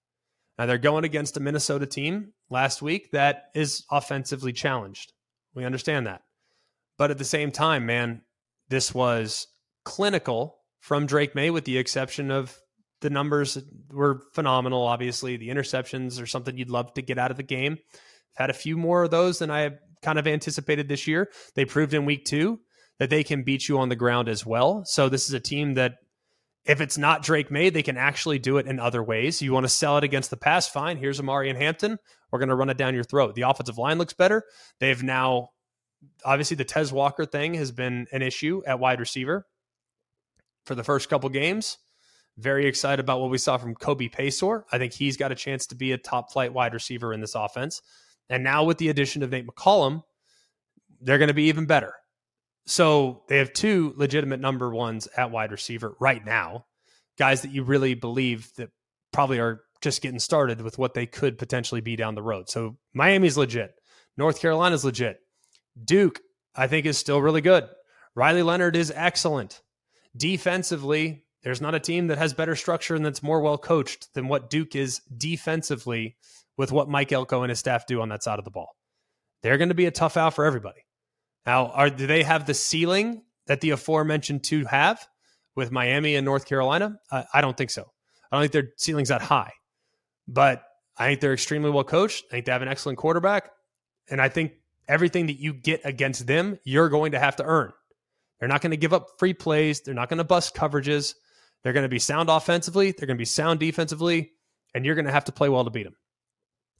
Now they're going against a Minnesota team last week that is offensively challenged. We understand that. But at the same time, man, this was clinical from Drake Maye, with the exception of the numbers were phenomenal. Obviously, the interceptions are something you'd love to get out of the game. I've had a few more of those than I kind of anticipated this year. They proved in week two that they can beat you on the ground as well. So this is a team that if it's not Drake Maye, they can actually do it in other ways. You want to sell it against the pass, fine. Here's Omarion Hampton. We're going to run it down your throat. The offensive line looks better. They've now, obviously, the Tez Walker thing has been an issue at wide receiver for the first couple games. Very excited about what we saw from Kobe Paysour. I think he's got a chance to be a top flight wide receiver in this offense. And now with the addition of Nate McCollum, they're going to be even better. So they have two legitimate number ones at wide receiver right now, guys that you really believe that probably are just getting started with what they could potentially be down the road. So Miami's legit. North Carolina's legit. Duke, I think, is still really good. Riley Leonard is excellent. Defensively, there's not a team that has better structure and that's more well coached than what Duke is defensively with what Mike Elko and his staff do on that side of the ball. They're going to be a tough out for everybody. Now, are do they have the ceiling that the aforementioned two have with Miami and North Carolina? Uh, I don't think so. I don't think their ceiling's that high, but I think they're extremely well coached. I think they have an excellent quarterback, and I think everything that you get against them, you're going to have to earn. They're not going to give up free plays. They're not going to bust coverages. They're going to be sound offensively. They're going to be sound defensively, and you're going to have to play well to beat them.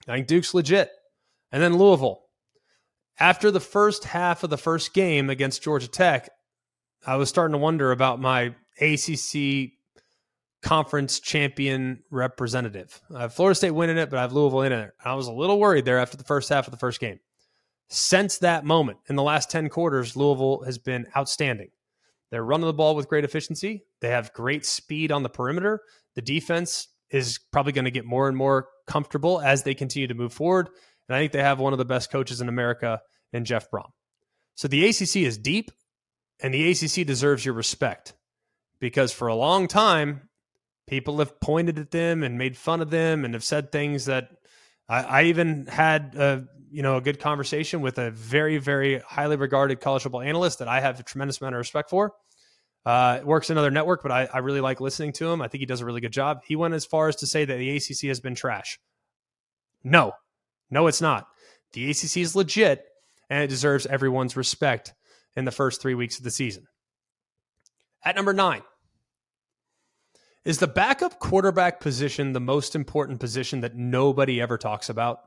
I think Duke's legit. And then Louisville after the first half of the first game against Georgia Tech, I was starting to wonder about my ACC conference champion representative. I have Florida State winning it, but I have Louisville in it. I was a little worried there after the first half of the first game. Since that moment, in the last 10 quarters, Louisville has been outstanding. They're running the ball with great efficiency. They have great speed on the perimeter. The defense is probably going to get more and more comfortable as they continue to move forward. And I think they have one of the best coaches in America in Jeff Brohm. So the ACC is deep, and the ACC deserves your respect because for a long time, people have pointed at them and made fun of them and have said things that I, I even had a you know a good conversation with a very very highly regarded college football analyst that I have a tremendous amount of respect for. Uh, works in another network, but I, I really like listening to him. I think he does a really good job. He went as far as to say that the ACC has been trash. No, no, it's not. The ACC is legit and it deserves everyone's respect in the first three weeks of the season. At number nine, is the backup quarterback position the most important position that nobody ever talks about?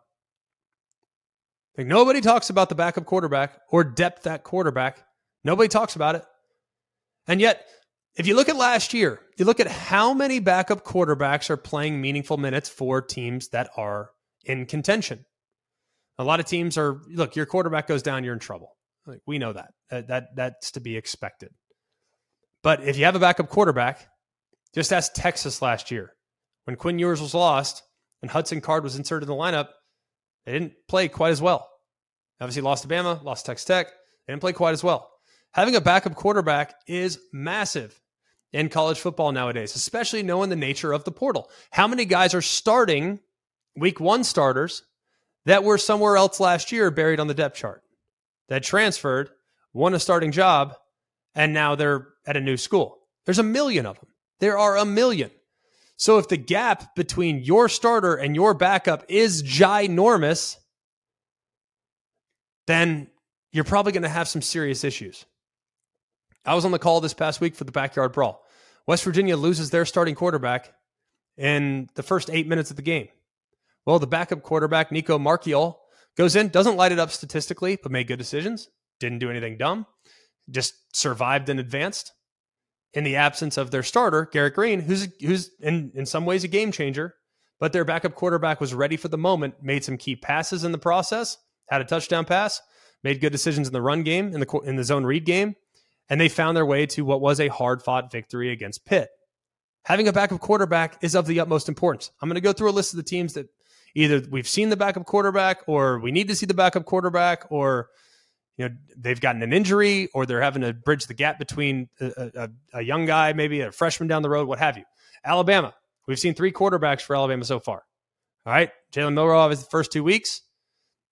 Like nobody talks about the backup quarterback or depth at quarterback. Nobody talks about it. And yet, if you look at last year, you look at how many backup quarterbacks are playing meaningful minutes for teams that are in contention. A lot of teams are look, your quarterback goes down, you're in trouble. Like, we know that. that. That that's to be expected. But if you have a backup quarterback, just ask Texas last year when Quinn Ewers was lost and Hudson Card was inserted in the lineup. They didn't play quite as well. Obviously, lost to Bama, lost Texas Tech. They didn't play quite as well. Having a backup quarterback is massive in college football nowadays, especially knowing the nature of the portal. How many guys are starting week one starters that were somewhere else last year buried on the depth chart that transferred, won a starting job, and now they're at a new school? There's a million of them. There are a million. So if the gap between your starter and your backup is ginormous, then you're probably going to have some serious issues. I was on the call this past week for the backyard brawl. West Virginia loses their starting quarterback in the first eight minutes of the game. Well, the backup quarterback, Nico Marchiol, goes in, doesn't light it up statistically, but made good decisions, didn't do anything dumb, just survived and advanced. In the absence of their starter, Garrett Greene, who's who's in, in some ways a game changer, but their backup quarterback was ready for the moment, made some key passes in the process, had a touchdown pass, made good decisions in the run game, in the in the zone read game, and they found their way to what was a hard fought victory against Pitt. Having a backup quarterback is of the utmost importance. I'm going to go through a list of the teams that either we've seen the backup quarterback or we need to see the backup quarterback or you know they've gotten an injury or they're having to bridge the gap between a, a, a young guy maybe a freshman down the road what have you alabama we've seen three quarterbacks for alabama so far all right jalen milroe the first two weeks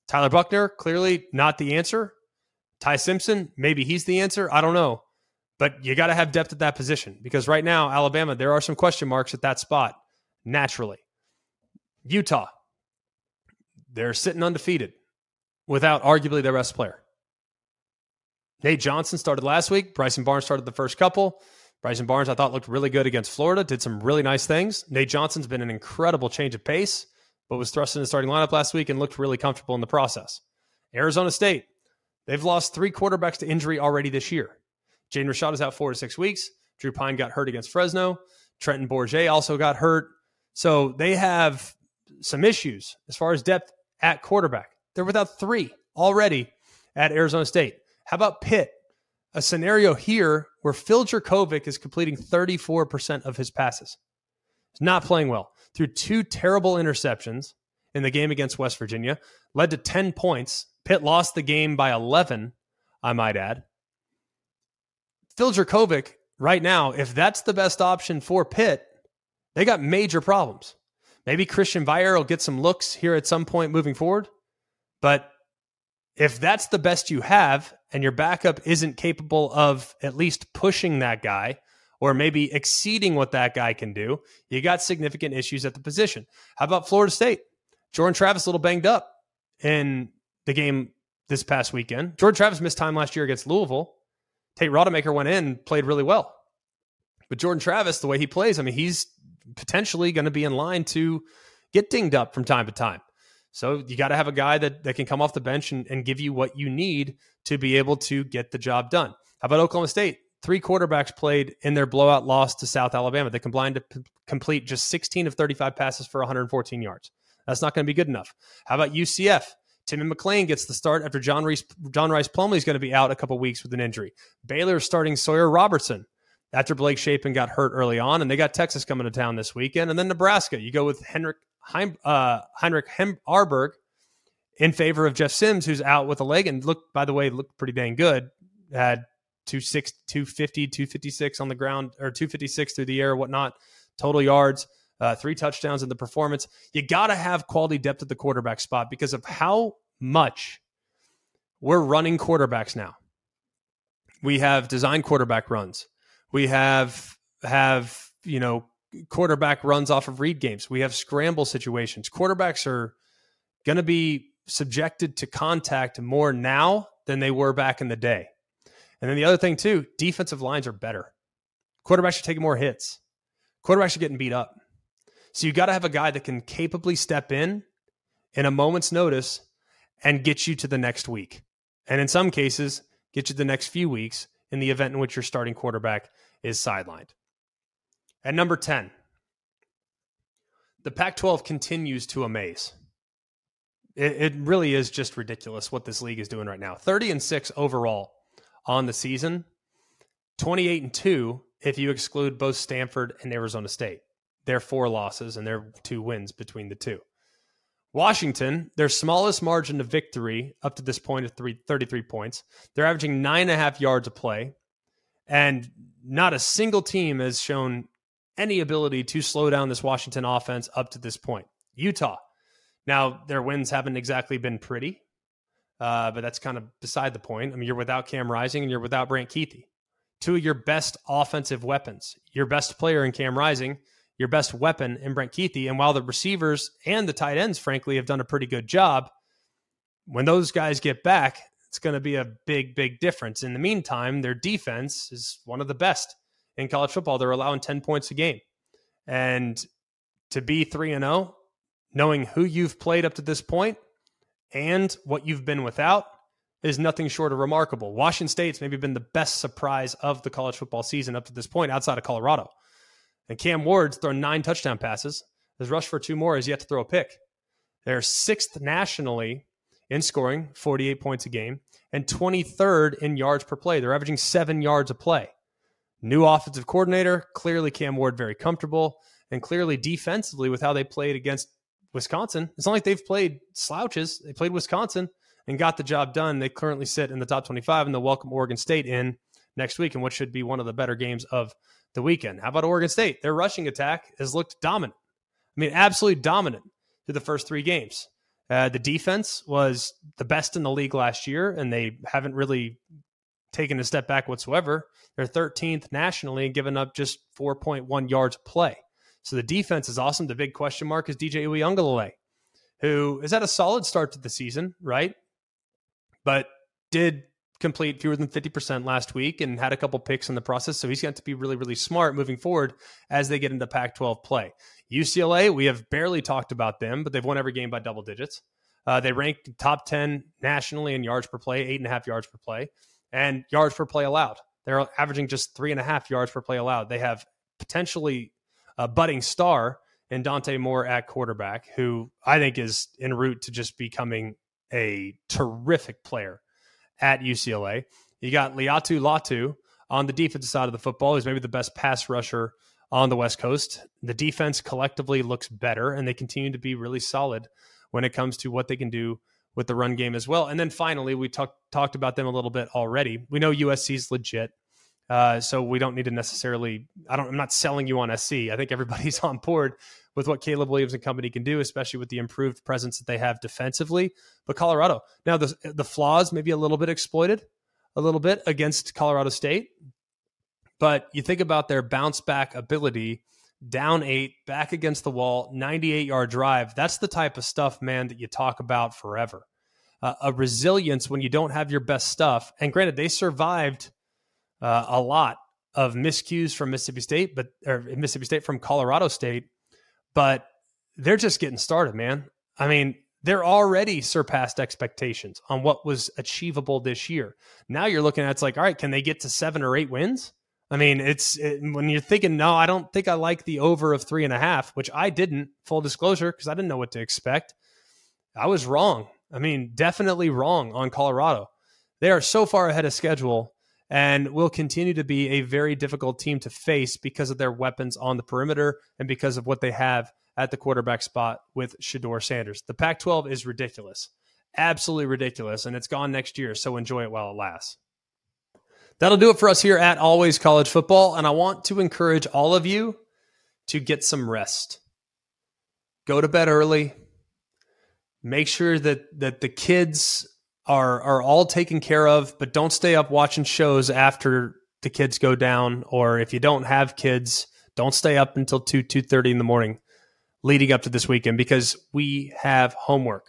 tyler buckner clearly not the answer Ty Simpson, maybe he's the answer. I don't know. But you got to have depth at that position because right now, Alabama, there are some question marks at that spot naturally. Utah, they're sitting undefeated without arguably their best player. Nate Johnson started last week. Bryson Barnes started the first couple. Bryson Barnes, I thought, looked really good against Florida, did some really nice things. Nate Johnson's been an incredible change of pace, but was thrust in the starting lineup last week and looked really comfortable in the process. Arizona State, They've lost three quarterbacks to injury already this year. Jaden Rashada is out four to six weeks. Drew Pyne got hurt against Fresno. Trenton Bourguet also got hurt. So they have some issues as far as depth at quarterback. They're without three already at Arizona State. How about Pitt? A scenario here where Phil Jurkovec is completing 34% of his passes. He's not playing well. Through two terrible interceptions in the game against West Virginia, led to 10 points Pitt lost the game by 11, I might add. Phil Jurkovec, right now, if that's the best option for Pitt, they got major problems. Maybe Christian Vier will get some looks here at some point moving forward. But if that's the best you have and your backup isn't capable of at least pushing that guy or maybe exceeding what that guy can do, you got significant issues at the position. How about Florida State? Jordan Travis a little banged up in the game this past weekend. Jordan Travis missed time last year against Louisville. Tate Rodemaker went in, played really well. But Jordan Travis, the way he plays, I mean, he's potentially going to be in line to get dinged up from time to time. So you got to have a guy that, that can come off the bench and, and give you what you need to be able to get the job done. How about Oklahoma State? Three quarterbacks played in their blowout loss to South Alabama. They combined to p- complete just 16 of 35 passes for 114 yards. That's not going to be good enough. How about UCF? Timmy McClain gets the start after John Rhys John Rhys Plumlee is going to be out a couple weeks with an injury. Baylor starting Sawyer Robertson after Blake Shapen got hurt early on, and they got Texas coming to town this weekend, and then Nebraska. You go with Henrik Heim, uh, Heinrich Hem- Haarberg in favor of Jeff Sims, who's out with a leg and looked, by the way, looked pretty dang good. Had 26, 250, 256 on the ground, or 256 through the air, whatnot, total yards uh, three touchdowns in the performance. You got to have quality depth at the quarterback spot because of how much we're running quarterbacks now. We have design quarterback runs. We have have you know quarterback runs off of read games. We have scramble situations. Quarterbacks are going to be subjected to contact more now than they were back in the day. And then the other thing too, defensive lines are better. Quarterbacks are taking more hits. Quarterbacks are getting beat up. So you got to have a guy that can capably step in in a moment's notice and get you to the next week. And in some cases, get you the next few weeks in the event in which your starting quarterback is sidelined. At number 10, the Pac 12 continues to amaze. It, it, really is just ridiculous what this league is doing right now. 30 and 6 overall on the season, 28 and 2 if you exclude both Stanford and Arizona State. Their four losses and their two wins between the two. Washington, their smallest margin of victory up to this point of three, 33 points. They're averaging nine and a half yards a play. And not a single team has shown any ability to slow down this Washington offense up to this point. Utah, now their wins haven't exactly been pretty, uh, but that's kind of beside the point. I mean, you're without Cam Rising and you're without Brant Kuithe, two of your best offensive weapons. Your best player in Cam Rising your best weapon in Brent Kuithe. And while the receivers and the tight ends, frankly, have done a pretty good job, when those guys get back, it's going to be a big, big difference. In the meantime, their defense is one of the best in college football. They're allowing 10 points a game. And to be 3 and 0, knowing who you've played up to this point and what you've been without is nothing short of remarkable. Washington State's maybe been the best surprise of the college football season up to this point outside of Colorado. And Cam Ward's thrown nine touchdown passes. Has rushed for two more. Has yet to throw a pick. They're sixth nationally in scoring, 48 points a game, and 23rd in yards per play. They're averaging seven yards a play. New offensive coordinator. Clearly, Cam Ward very comfortable, and clearly defensively with how they played against Wisconsin. It's not like they've played slouches. They played Wisconsin and got the job done. They currently sit in the top 25, and they'll welcome Oregon State in next week in what should be one of the better games of the weekend. How about Oregon State? Their rushing attack has looked dominant. I mean, absolutely dominant through the first three games. Uh, the defense was the best in the league last year, and they haven't really taken a step back whatsoever. They're 13th nationally and given up just 4.1 yards play. So the defense is awesome. The big question mark is DJ Uiagalelei, who has had a solid start to the season, right? But did complete fewer than 50% last week and had a couple picks in the process. So he's got to be really, really smart moving forward as they get into Pac 12 play. UCLA, we have barely talked about them, but they've won every game by double digits. Uh, they rank top 10 nationally in yards per play, eight and a half yards per play, and yards per play allowed. They're averaging just three and a half yards per play allowed. They have potentially a budding star in Dante Moore at quarterback, who I think is en route to just becoming a terrific player at UCLA. You got Laiatu Latu on the defensive side of the football, He's maybe the best pass rusher on the West Coast. The defense collectively looks better, and they continue to be really solid when it comes to what they can do with the run game as well. And then finally, we talked talked about them a little bit already. We know USC's legit. Uh, so we don't need to necessarily. I don't. I'm not selling you on SC. I think everybody's *laughs* on board with what Caleb Williams and company can do, especially with the improved presence that they have defensively. But Colorado now the the flaws maybe a little bit exploited, a little bit against Colorado State. But you think about their bounce back ability, down eight, back against the wall, 98 yard drive. That's the type of stuff, man, that you talk about forever. Uh, a resilience when you don't have your best stuff. And granted, they survived uh, a lot of miscues from Mississippi State, but or Mississippi State from Colorado State, but they're just getting started, man. I mean, they're already surpassed expectations on what was achievable this year. Now you're looking at it's like, all right, can they get to seven or eight wins? I mean, it's it, when you're thinking, no, I don't think I like the over of three and a half, which I didn't. Full disclosure, because I didn't know what to expect. I was wrong. I mean, definitely wrong on Colorado. They are so far ahead of schedule and will continue to be a very difficult team to face because of their weapons on the perimeter and because of what they have at the quarterback spot with Shedeur Sanders. The Pac 12 is ridiculous, absolutely ridiculous, and it's gone next year, so enjoy it while it lasts. That'll do it for us here at Always College Football, and I want to encourage all of you to get some rest. Go to bed early. Make sure that that the kids are are all taken care of, but don't stay up watching shows after the kids go down. Or if you don't have kids, don't stay up until two two thirty in the morning leading up to this weekend because we have homework.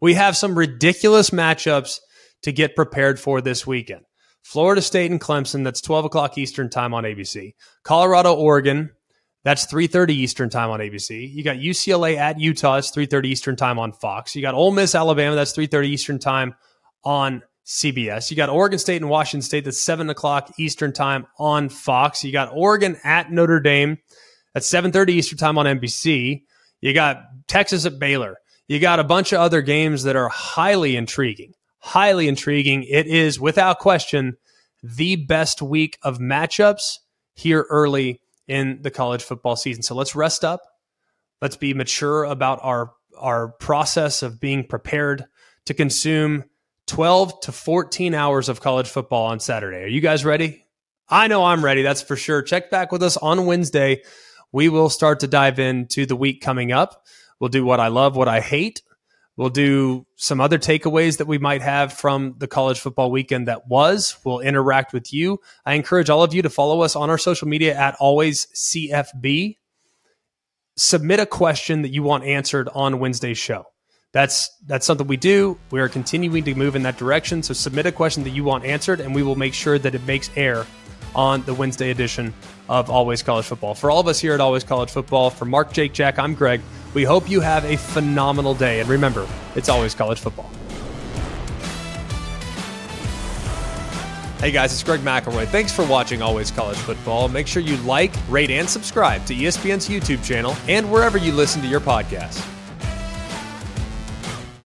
We have some ridiculous matchups to get prepared for this weekend. Florida State and Clemson, that's 12 o'clock Eastern time on ABC. Colorado, Oregon, that's 3:30 Eastern time on ABC. You got UCLA at Utah. It's 3:30 Eastern time on Fox. You got Ole Miss, Alabama. That's 3:30 Eastern time on CBS. You got Oregon State and Washington State that's seven o'clock Eastern time on Fox. You got Oregon at Notre Dame at 7:30 Eastern time on NBC. You got Texas at Baylor. You got a bunch of other games that are highly intriguing. Highly intriguing. It is without question the best week of matchups here early in the college football season. So let's rest up. Let's be mature about our our process of being prepared to consume 12 to 14 hours of college football on Saturday. Are you guys ready? I know I'm ready, that's for sure. Check back with us on Wednesday. We will start to dive into the week coming up. We'll do what I love, what I hate. We'll do some other takeaways that we might have from the college football weekend that was. We'll interact with you. I encourage all of you to follow us on our social media at always CFB. Submit a question that you want answered on Wednesday's show that's that's something we do. We are continuing to move in that direction. So submit a question that you want answered, and we will make sure that it makes air on the Wednesday edition of Always College Football. For all of us here at Always College Football, for Mark, Jake, Jack, I'm Greg. We hope you have a phenomenal day, and remember, it's always college football. Hey guys, it's Greg McElroy. Thanks for watching Always College Football. Make sure you like, rate, and subscribe to ESPN's YouTube channel and wherever you listen to your podcasts.